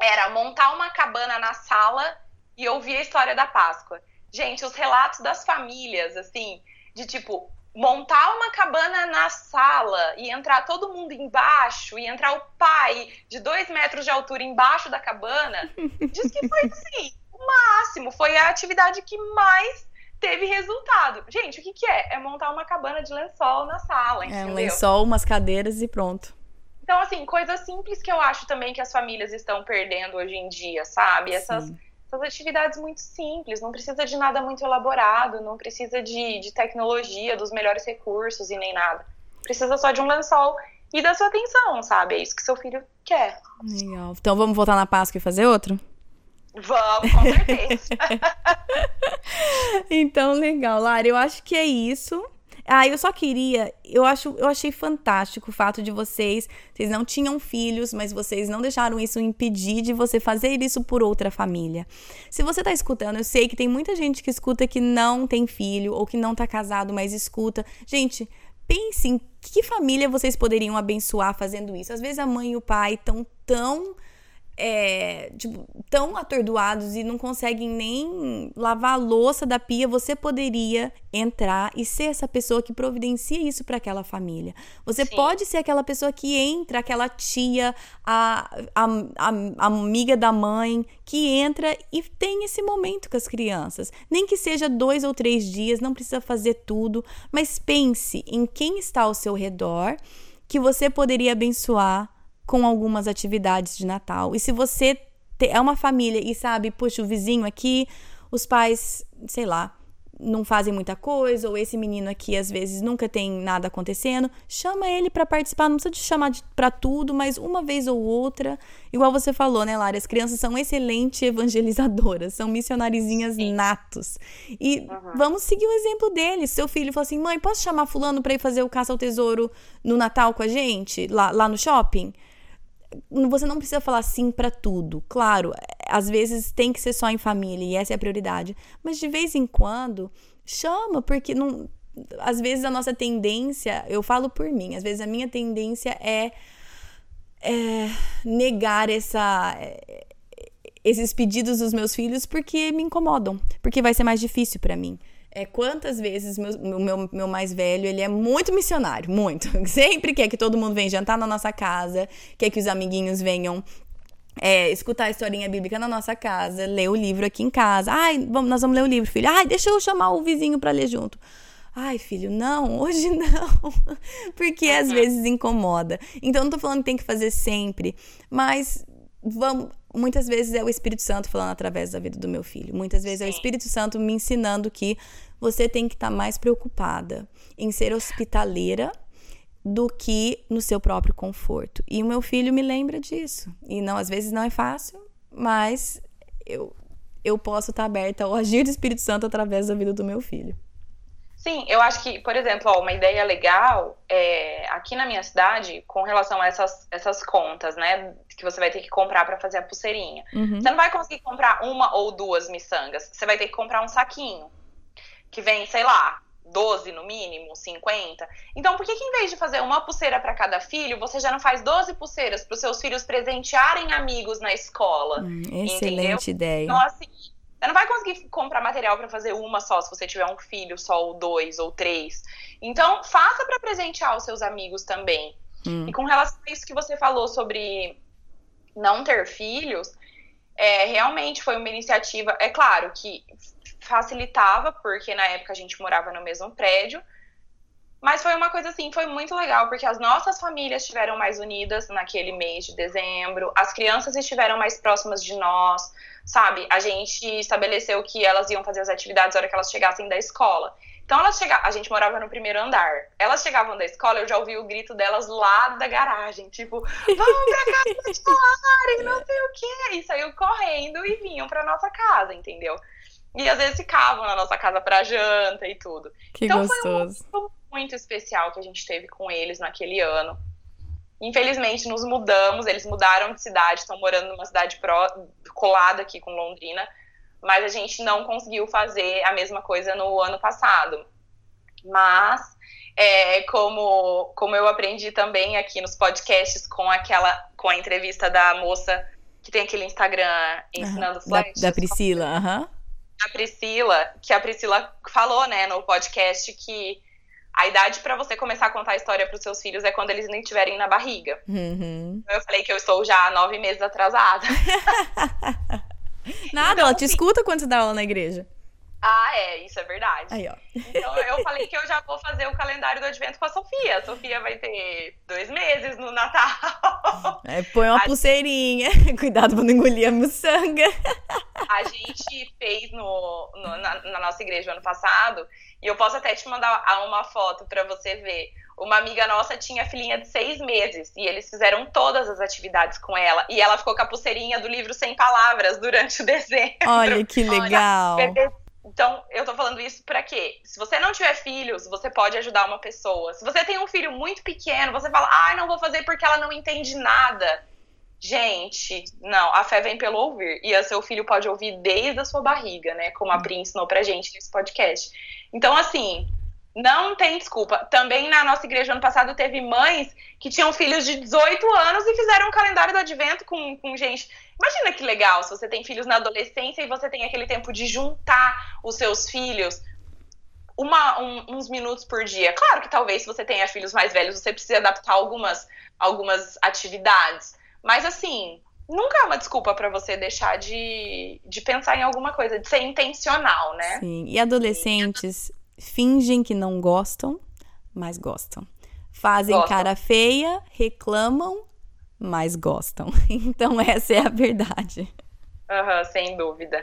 era montar uma cabana na sala e ouvir a história da Páscoa. Gente, os relatos das famílias, assim, de tipo, montar uma cabana na sala e entrar todo mundo embaixo e entrar o pai de dois metros de altura embaixo da cabana, diz que foi assim, máximo. Foi a atividade que mais teve resultado. Gente, o que, que é? É montar uma cabana de lençol na sala, entendeu? É um lençol, umas cadeiras e pronto. Então, assim, coisas simples que eu acho também que as famílias estão perdendo hoje em dia, sabe? Essas, essas atividades muito simples, não precisa de nada muito elaborado, não precisa de, de tecnologia, dos melhores recursos e nem nada. Precisa só de um lençol e da sua atenção, sabe? É isso que seu filho quer. Legal. Então vamos voltar na Páscoa e fazer outro? Vamos, com certeza. então, legal, Lara. Eu acho que é isso. Ah, eu só queria, eu acho, eu achei fantástico o fato de vocês, vocês não tinham filhos, mas vocês não deixaram isso impedir de você fazer isso por outra família. Se você tá escutando, eu sei que tem muita gente que escuta que não tem filho ou que não tá casado, mas escuta. Gente, pense em que família vocês poderiam abençoar fazendo isso. Às vezes a mãe e o pai estão tão é, tipo, tão atordoados e não conseguem nem lavar a louça da pia, você poderia entrar e ser essa pessoa que providencia isso para aquela família. Você Sim. pode ser aquela pessoa que entra, aquela tia, a, a, a, a, amiga da mãe, que entra e tem esse momento com as crianças. Nem que seja dois ou três dias, não precisa fazer tudo, mas pense em quem está ao seu redor que você poderia abençoar com algumas atividades de Natal. E se você é uma família e sabe, puxa, o vizinho aqui, os pais, sei lá, não fazem muita coisa, ou esse menino aqui às vezes nunca tem nada acontecendo, chama ele para participar, não precisa te chamar para tudo, mas uma vez ou outra, igual você falou, né, Lara, as crianças são excelentes evangelizadoras, são missionarizinhas Sim. natos. E uhum. vamos seguir o exemplo deles. Seu filho falou assim: "Mãe, posso chamar fulano para ir fazer o caça ao tesouro no Natal com a gente, lá, lá no shopping?" Você não precisa falar sim para tudo. Claro, às vezes tem que ser só em família e essa é a prioridade. Mas de vez em quando, chama, porque não. Às vezes a nossa tendência, eu falo por mim, às vezes a minha tendência é, é negar essa, esses pedidos dos meus filhos porque me incomodam, porque vai ser mais difícil para mim é, quantas vezes meu, meu, meu mais velho, ele é muito missionário, muito. Sempre quer que todo mundo venha jantar na nossa casa, quer que os amiguinhos venham é, escutar a historinha bíblica na nossa casa, ler o livro aqui em casa. Ai, vamos, nós vamos ler o livro, filho. Ai, deixa eu chamar o vizinho para ler junto. Ai, filho, não, hoje não. Porque às uhum. vezes incomoda. Então, não tô falando que tem que fazer sempre, mas vamos, muitas vezes é o Espírito Santo falando através da vida do meu filho. Muitas vezes Sim. é o Espírito Santo me ensinando que você tem que estar tá mais preocupada em ser hospitaleira do que no seu próprio conforto. E o meu filho me lembra disso. E não, às vezes não é fácil, mas eu eu posso estar tá aberta ao agir do Espírito Santo através da vida do meu filho. Sim, eu acho que, por exemplo, ó, uma ideia legal é, aqui na minha cidade, com relação a essas, essas contas, né, que você vai ter que comprar para fazer a pulseirinha. Uhum. Você não vai conseguir comprar uma ou duas miçangas, você vai ter que comprar um saquinho, que vem, sei lá, 12 no mínimo, 50. Então, por que, que em vez de fazer uma pulseira para cada filho, você já não faz 12 pulseiras para os seus filhos presentearem amigos na escola? Hum, excelente entendeu? ideia. Então, assim, você não vai conseguir comprar material para fazer uma só se você tiver um filho só, ou dois, ou três. Então, faça para presentear os seus amigos também. Hum. E com relação a isso que você falou sobre não ter filhos, é, realmente foi uma iniciativa. É claro que facilitava, porque na época a gente morava no mesmo prédio. Mas foi uma coisa assim, foi muito legal, porque as nossas famílias estiveram mais unidas naquele mês de dezembro, as crianças estiveram mais próximas de nós, sabe? A gente estabeleceu que elas iam fazer as atividades na hora que elas chegassem da escola. Então elas chegavam, a gente morava no primeiro andar. Elas chegavam da escola, eu já ouvi o grito delas lá da garagem, tipo, vamos pra casa escolar, não sei o quê. E saiu correndo e vinham pra nossa casa, entendeu? E às vezes ficavam na nossa casa pra janta e tudo. Que então gostoso. foi um muito especial que a gente teve com eles naquele ano. Infelizmente, nos mudamos, eles mudaram de cidade, estão morando numa cidade colada aqui com Londrina, mas a gente não conseguiu fazer a mesma coisa no ano passado. Mas, é, como, como eu aprendi também aqui nos podcasts com aquela com a entrevista da moça que tem aquele Instagram ensinando uhum, flash. Da, da Priscila, aham. Uhum. A Priscila, que a Priscila falou, né, no podcast que a idade para você começar a contar a história para os seus filhos é quando eles nem estiverem na barriga. Uhum. Eu falei que eu estou já nove meses atrasada. Nada, então, ela te assim, escuta quando você dá aula na igreja. Ah, é, isso é verdade. Aí, ó. Então eu falei que eu já vou fazer o calendário do advento com a Sofia. A Sofia vai ter dois meses no Natal. É, põe uma a pulseirinha. Gente... Cuidado pra não engolir a miçanga. A gente fez no, no na, na, nossa igreja ano passado, e eu posso até te mandar uma foto para você ver. Uma amiga nossa tinha filhinha de seis meses e eles fizeram todas as atividades com ela. E ela ficou com a pulseirinha do livro Sem Palavras durante o desenho. Olha que legal. Olha, então, eu tô falando isso para quê? Se você não tiver filhos, você pode ajudar uma pessoa. Se você tem um filho muito pequeno, você fala, ah, não vou fazer porque ela não entende nada. Gente, não, a fé vem pelo ouvir. E o seu filho pode ouvir desde a sua barriga, né? Como a Pri ensinou pra gente nesse podcast. Então, assim, não tem desculpa. Também na nossa igreja ano passado teve mães que tinham filhos de 18 anos e fizeram um calendário do advento com, com gente. Imagina que legal se você tem filhos na adolescência e você tem aquele tempo de juntar os seus filhos uma, um, uns minutos por dia. Claro que talvez se você tenha filhos mais velhos, você precise adaptar algumas, algumas atividades. Mas assim, nunca é uma desculpa para você deixar de, de pensar em alguma coisa, de ser intencional, né? Sim, e adolescentes fingem que não gostam, mas gostam. Fazem gostam. cara feia, reclamam, mas gostam. Então, essa é a verdade. Uhum, sem dúvida.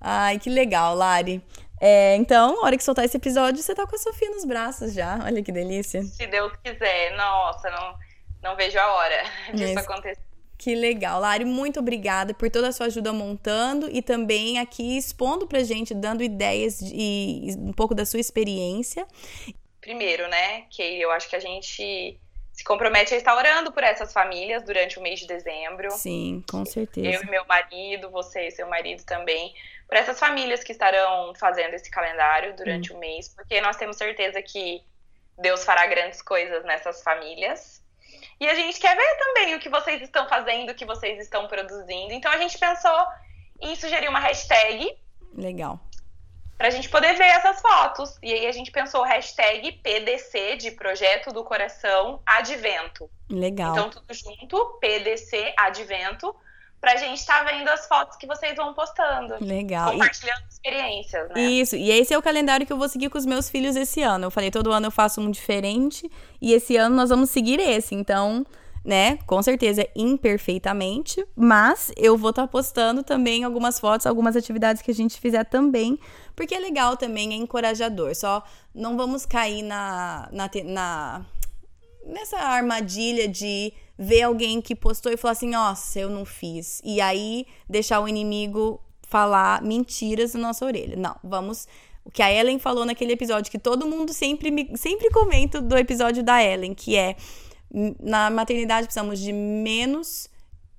Ai, que legal, Lari. É, então, a hora que soltar esse episódio, você tá com a Sofia nos braços já. Olha que delícia. Se Deus quiser. Nossa, não, não vejo a hora disso acontecer. Que legal, Lari, muito obrigada por toda a sua ajuda montando e também aqui expondo pra gente, dando ideias e um pouco da sua experiência. Primeiro, né, que eu acho que a gente se compromete a estar orando por essas famílias durante o mês de dezembro. Sim, com certeza. Eu e meu marido, você e seu marido também, por essas famílias que estarão fazendo esse calendário durante hum. o mês, porque nós temos certeza que Deus fará grandes coisas nessas famílias. E a gente quer ver também o que vocês estão fazendo, o que vocês estão produzindo. Então a gente pensou em sugerir uma hashtag. Legal. Pra gente poder ver essas fotos. E aí a gente pensou hashtag PDC de Projeto do Coração Advento. Legal. Então tudo junto, PDC Advento pra gente estar tá vendo as fotos que vocês vão postando. Legal. Compartilhando e... experiências, né? Isso, e esse é o calendário que eu vou seguir com os meus filhos esse ano. Eu falei, todo ano eu faço um diferente, e esse ano nós vamos seguir esse. Então, né, com certeza imperfeitamente, mas eu vou estar tá postando também algumas fotos, algumas atividades que a gente fizer também, porque é legal também, é encorajador. Só não vamos cair na, na, na nessa armadilha de ver alguém que postou e falar assim: nossa, eu não fiz. E aí deixar o inimigo falar mentiras na nossa orelha. Não, vamos. O que a Ellen falou naquele episódio, que todo mundo sempre, me, sempre comenta do episódio da Ellen, que é na maternidade precisamos de menos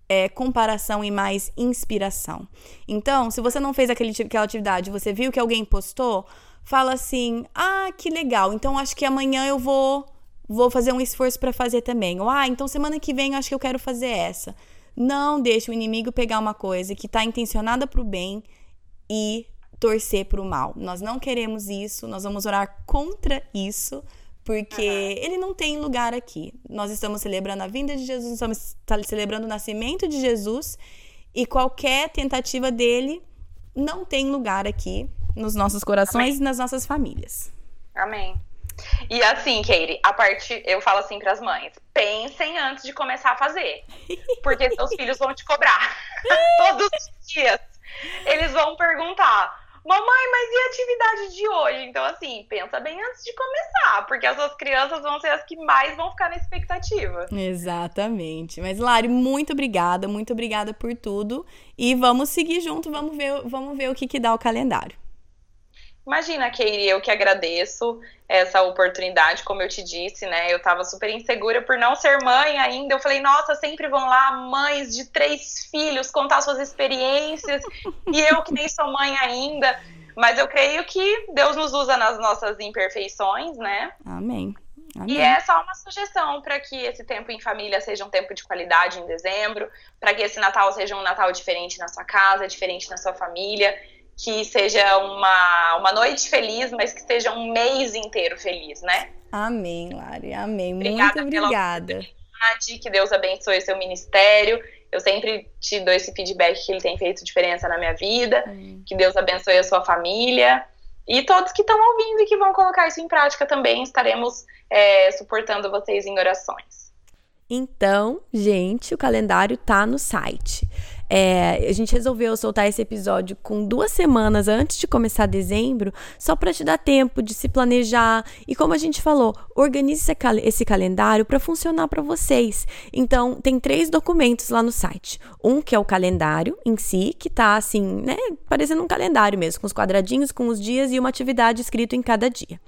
é, comparação e mais inspiração. Então, se você não fez aquele, aquela atividade, você viu que alguém postou, fala assim: ah, que legal, então acho que amanhã eu vou vou fazer um esforço para fazer também. Ou, ah, então semana que vem eu acho que eu quero fazer essa. Não deixe o inimigo pegar uma coisa que está intencionada para o bem e torcer para o mal. Nós não queremos isso, nós vamos orar contra isso, porque uhum. ele não tem lugar aqui. Nós estamos celebrando a vinda de Jesus, estamos celebrando o nascimento de Jesus e qualquer tentativa dele não tem lugar aqui nos nossos corações Amém. e nas nossas famílias. Amém. E assim, Katie, a parte, eu falo assim para as mães: pensem antes de começar a fazer. Porque seus filhos vão te cobrar. Todos os dias. Eles vão perguntar: Mamãe, mas e a atividade de hoje? Então, assim, pensa bem antes de começar, porque as suas crianças vão ser as que mais vão ficar na expectativa. Exatamente. Mas, Lari, muito obrigada, muito obrigada por tudo. E vamos seguir junto, vamos ver, vamos ver o que, que dá o calendário. Imagina, Keiri, eu que agradeço essa oportunidade, como eu te disse, né? Eu tava super insegura por não ser mãe ainda. Eu falei, nossa, sempre vão lá mães de três filhos contar suas experiências, e eu que nem sou mãe ainda. Mas eu creio que Deus nos usa nas nossas imperfeições, né? Amém. Amém. E é só uma sugestão para que esse tempo em família seja um tempo de qualidade em dezembro, para que esse Natal seja um Natal diferente na sua casa, diferente na sua família que seja uma, uma noite feliz, mas que seja um mês inteiro feliz, né? Amém, Lari. Amém. Obrigada Muito obrigada. Que Deus abençoe seu ministério Eu sempre te dou esse feedback que ele tem feito diferença na minha vida, que Deus abençoe a sua família. E todos que estão ouvindo e que vão colocar isso em prática também, estaremos é, suportando vocês em orações. Então, gente, o calendário tá no site. É, a gente resolveu soltar esse episódio com duas semanas antes de começar dezembro, só para te dar tempo de se planejar. E como a gente falou, organize esse, cal esse calendário para funcionar para vocês. Então, tem três documentos lá no site. Um que é o calendário em si, que tá assim, né, parecendo um calendário mesmo, com os quadradinhos, com os dias e uma atividade escrito em cada dia.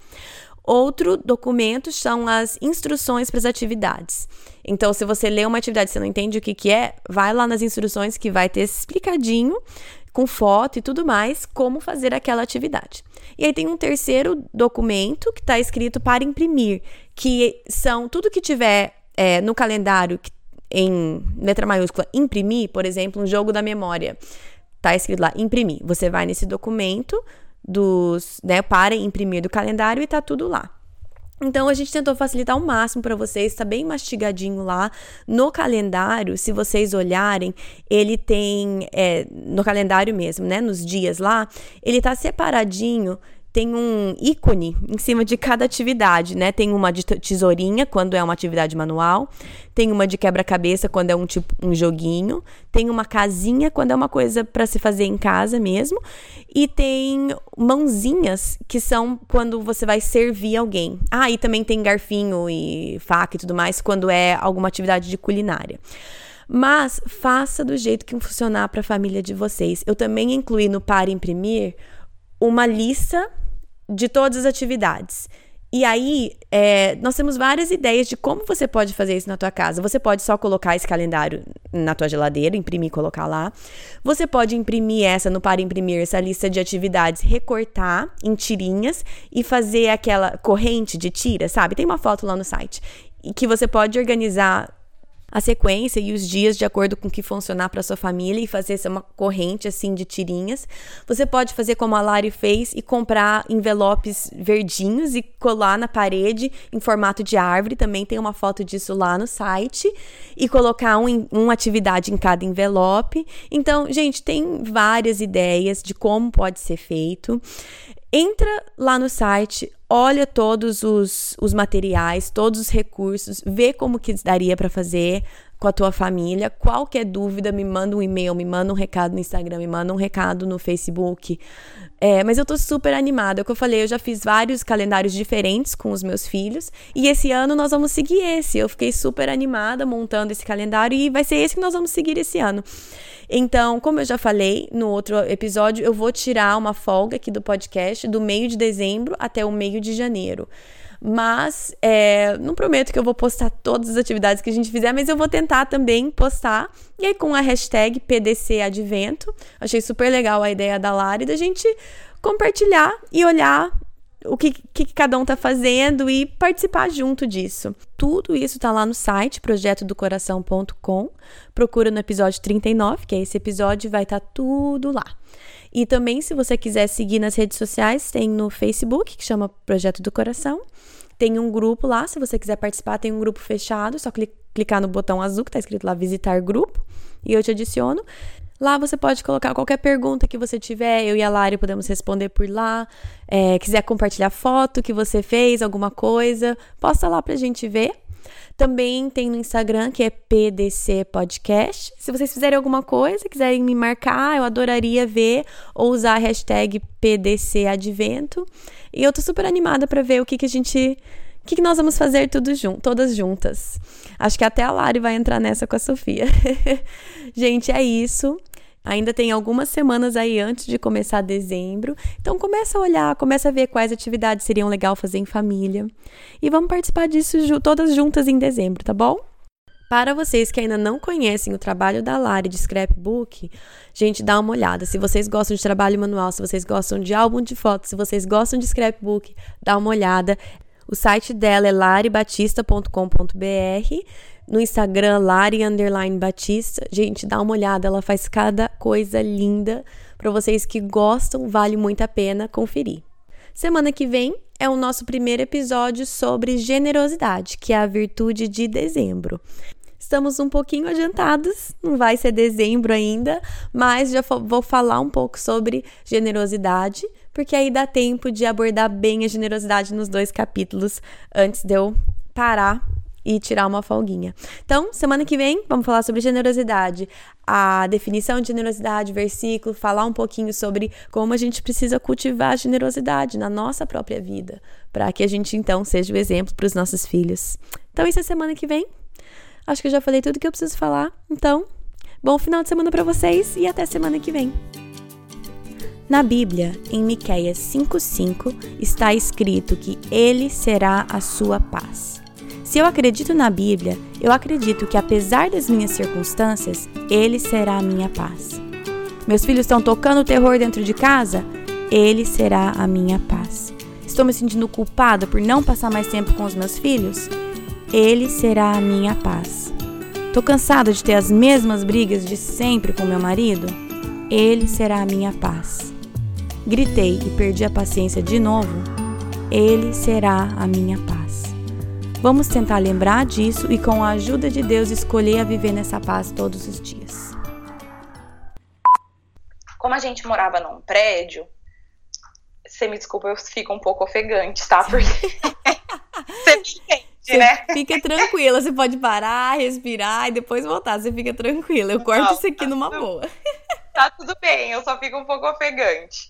Outro documento são as instruções para as atividades. Então, se você lê uma atividade e você não entende o que, que é, vai lá nas instruções que vai ter explicadinho, com foto e tudo mais, como fazer aquela atividade. E aí tem um terceiro documento que está escrito para imprimir, que são tudo que tiver é, no calendário em letra maiúscula imprimir, por exemplo, um jogo da memória. Está escrito lá imprimir. Você vai nesse documento, dos, né, para imprimir do calendário e tá tudo lá. Então a gente tentou facilitar ao máximo para vocês, está bem mastigadinho lá. No calendário, se vocês olharem, ele tem é, no calendário mesmo, né? Nos dias lá, ele tá separadinho tem um ícone em cima de cada atividade, né? Tem uma de tesourinha quando é uma atividade manual, tem uma de quebra-cabeça quando é um tipo um joguinho, tem uma casinha quando é uma coisa para se fazer em casa mesmo, e tem mãozinhas que são quando você vai servir alguém. Ah, e também tem garfinho e faca e tudo mais quando é alguma atividade de culinária. Mas faça do jeito que funcionar para a família de vocês. Eu também incluí no Para Imprimir uma lista de todas as atividades. E aí, é, nós temos várias ideias de como você pode fazer isso na tua casa. Você pode só colocar esse calendário na tua geladeira, imprimir e colocar lá. Você pode imprimir essa no para imprimir essa lista de atividades, recortar em tirinhas e fazer aquela corrente de tira, sabe? Tem uma foto lá no site e que você pode organizar a sequência e os dias de acordo com o que funcionar para sua família e fazer essa uma corrente assim de tirinhas. Você pode fazer como a Lari fez e comprar envelopes verdinhos e colar na parede em formato de árvore. Também tem uma foto disso lá no site e colocar um, uma atividade em cada envelope. Então, gente, tem várias ideias de como pode ser feito. Entra lá no site, olha todos os, os materiais, todos os recursos, vê como que daria para fazer com a tua família. Qualquer dúvida, me manda um e-mail, me manda um recado no Instagram, me manda um recado no Facebook. É, mas eu tô super animada. É o que eu falei, eu já fiz vários calendários diferentes com os meus filhos. E esse ano nós vamos seguir esse. Eu fiquei super animada montando esse calendário e vai ser esse que nós vamos seguir esse ano. Então, como eu já falei no outro episódio, eu vou tirar uma folga aqui do podcast do meio de dezembro até o meio de janeiro. Mas é, não prometo que eu vou postar todas as atividades que a gente fizer, mas eu vou tentar também postar. E aí, com a hashtag PDC Advento, achei super legal a ideia da Lari da gente compartilhar e olhar o que, que, cada um tá fazendo e participar junto disso. Tudo isso tá lá no site projetodocoração.com. Procura no episódio 39, que é esse episódio, vai estar tá tudo lá. E também, se você quiser seguir nas redes sociais, tem no Facebook, que chama Projeto do Coração. Tem um grupo lá, se você quiser participar, tem um grupo fechado, só clicar no botão azul que tá escrito lá visitar grupo e eu te adiciono. Lá você pode colocar qualquer pergunta que você tiver, eu e a Lari podemos responder por lá. É, quiser compartilhar foto que você fez, alguma coisa, posta lá pra gente ver. Também tem no Instagram, que é PDC Podcast. Se vocês fizerem alguma coisa, quiserem me marcar, eu adoraria ver ou usar a hashtag PDC Advento. E eu tô super animada para ver o que, que a gente o que, que nós vamos fazer tudo jun todas juntas? Acho que até a Lari vai entrar nessa com a Sofia. Gente, é isso. Ainda tem algumas semanas aí antes de começar dezembro. Então começa a olhar, começa a ver quais atividades seriam legal fazer em família. E vamos participar disso todas juntas em dezembro, tá bom? Para vocês que ainda não conhecem o trabalho da Lari de scrapbook, gente, dá uma olhada. Se vocês gostam de trabalho manual, se vocês gostam de álbum de fotos, se vocês gostam de scrapbook, dá uma olhada. O site dela é laribatista.com.br. No Instagram, Lari Batista. Gente, dá uma olhada, ela faz cada coisa linda. Para vocês que gostam, vale muito a pena conferir. Semana que vem é o nosso primeiro episódio sobre generosidade, que é a virtude de dezembro. estamos um pouquinho adiantados, não vai ser dezembro ainda, mas já vou falar um pouco sobre generosidade, porque aí dá tempo de abordar bem a generosidade nos dois capítulos antes de eu parar e tirar uma folguinha. Então, semana que vem, vamos falar sobre generosidade, a definição de generosidade, versículo, falar um pouquinho sobre como a gente precisa cultivar a generosidade na nossa própria vida, para que a gente então seja o exemplo para os nossos filhos. Então, isso é semana que vem. Acho que eu já falei tudo que eu preciso falar. Então, bom final de semana para vocês e até semana que vem. Na Bíblia, em Miqueias 5:5, está escrito que ele será a sua paz. Se eu acredito na Bíblia, eu acredito que apesar das minhas circunstâncias, Ele será a minha paz. Meus filhos estão tocando terror dentro de casa? Ele será a minha paz. Estou me sentindo culpada por não passar mais tempo com os meus filhos? Ele será a minha paz. Estou cansada de ter as mesmas brigas de sempre com meu marido? Ele será a minha paz. Gritei e perdi a paciência de novo? Ele será a minha paz. Vamos tentar lembrar disso e, com a ajuda de Deus, escolher a viver nessa paz todos os dias. Como a gente morava num prédio, você me desculpa, eu fico um pouco ofegante, tá? Porque você me entende, né? Fica tranquila, você pode parar, respirar e depois voltar. Você fica tranquila. Eu corto Não, isso aqui tá numa boa. Tá tudo bem, eu só fico um pouco ofegante.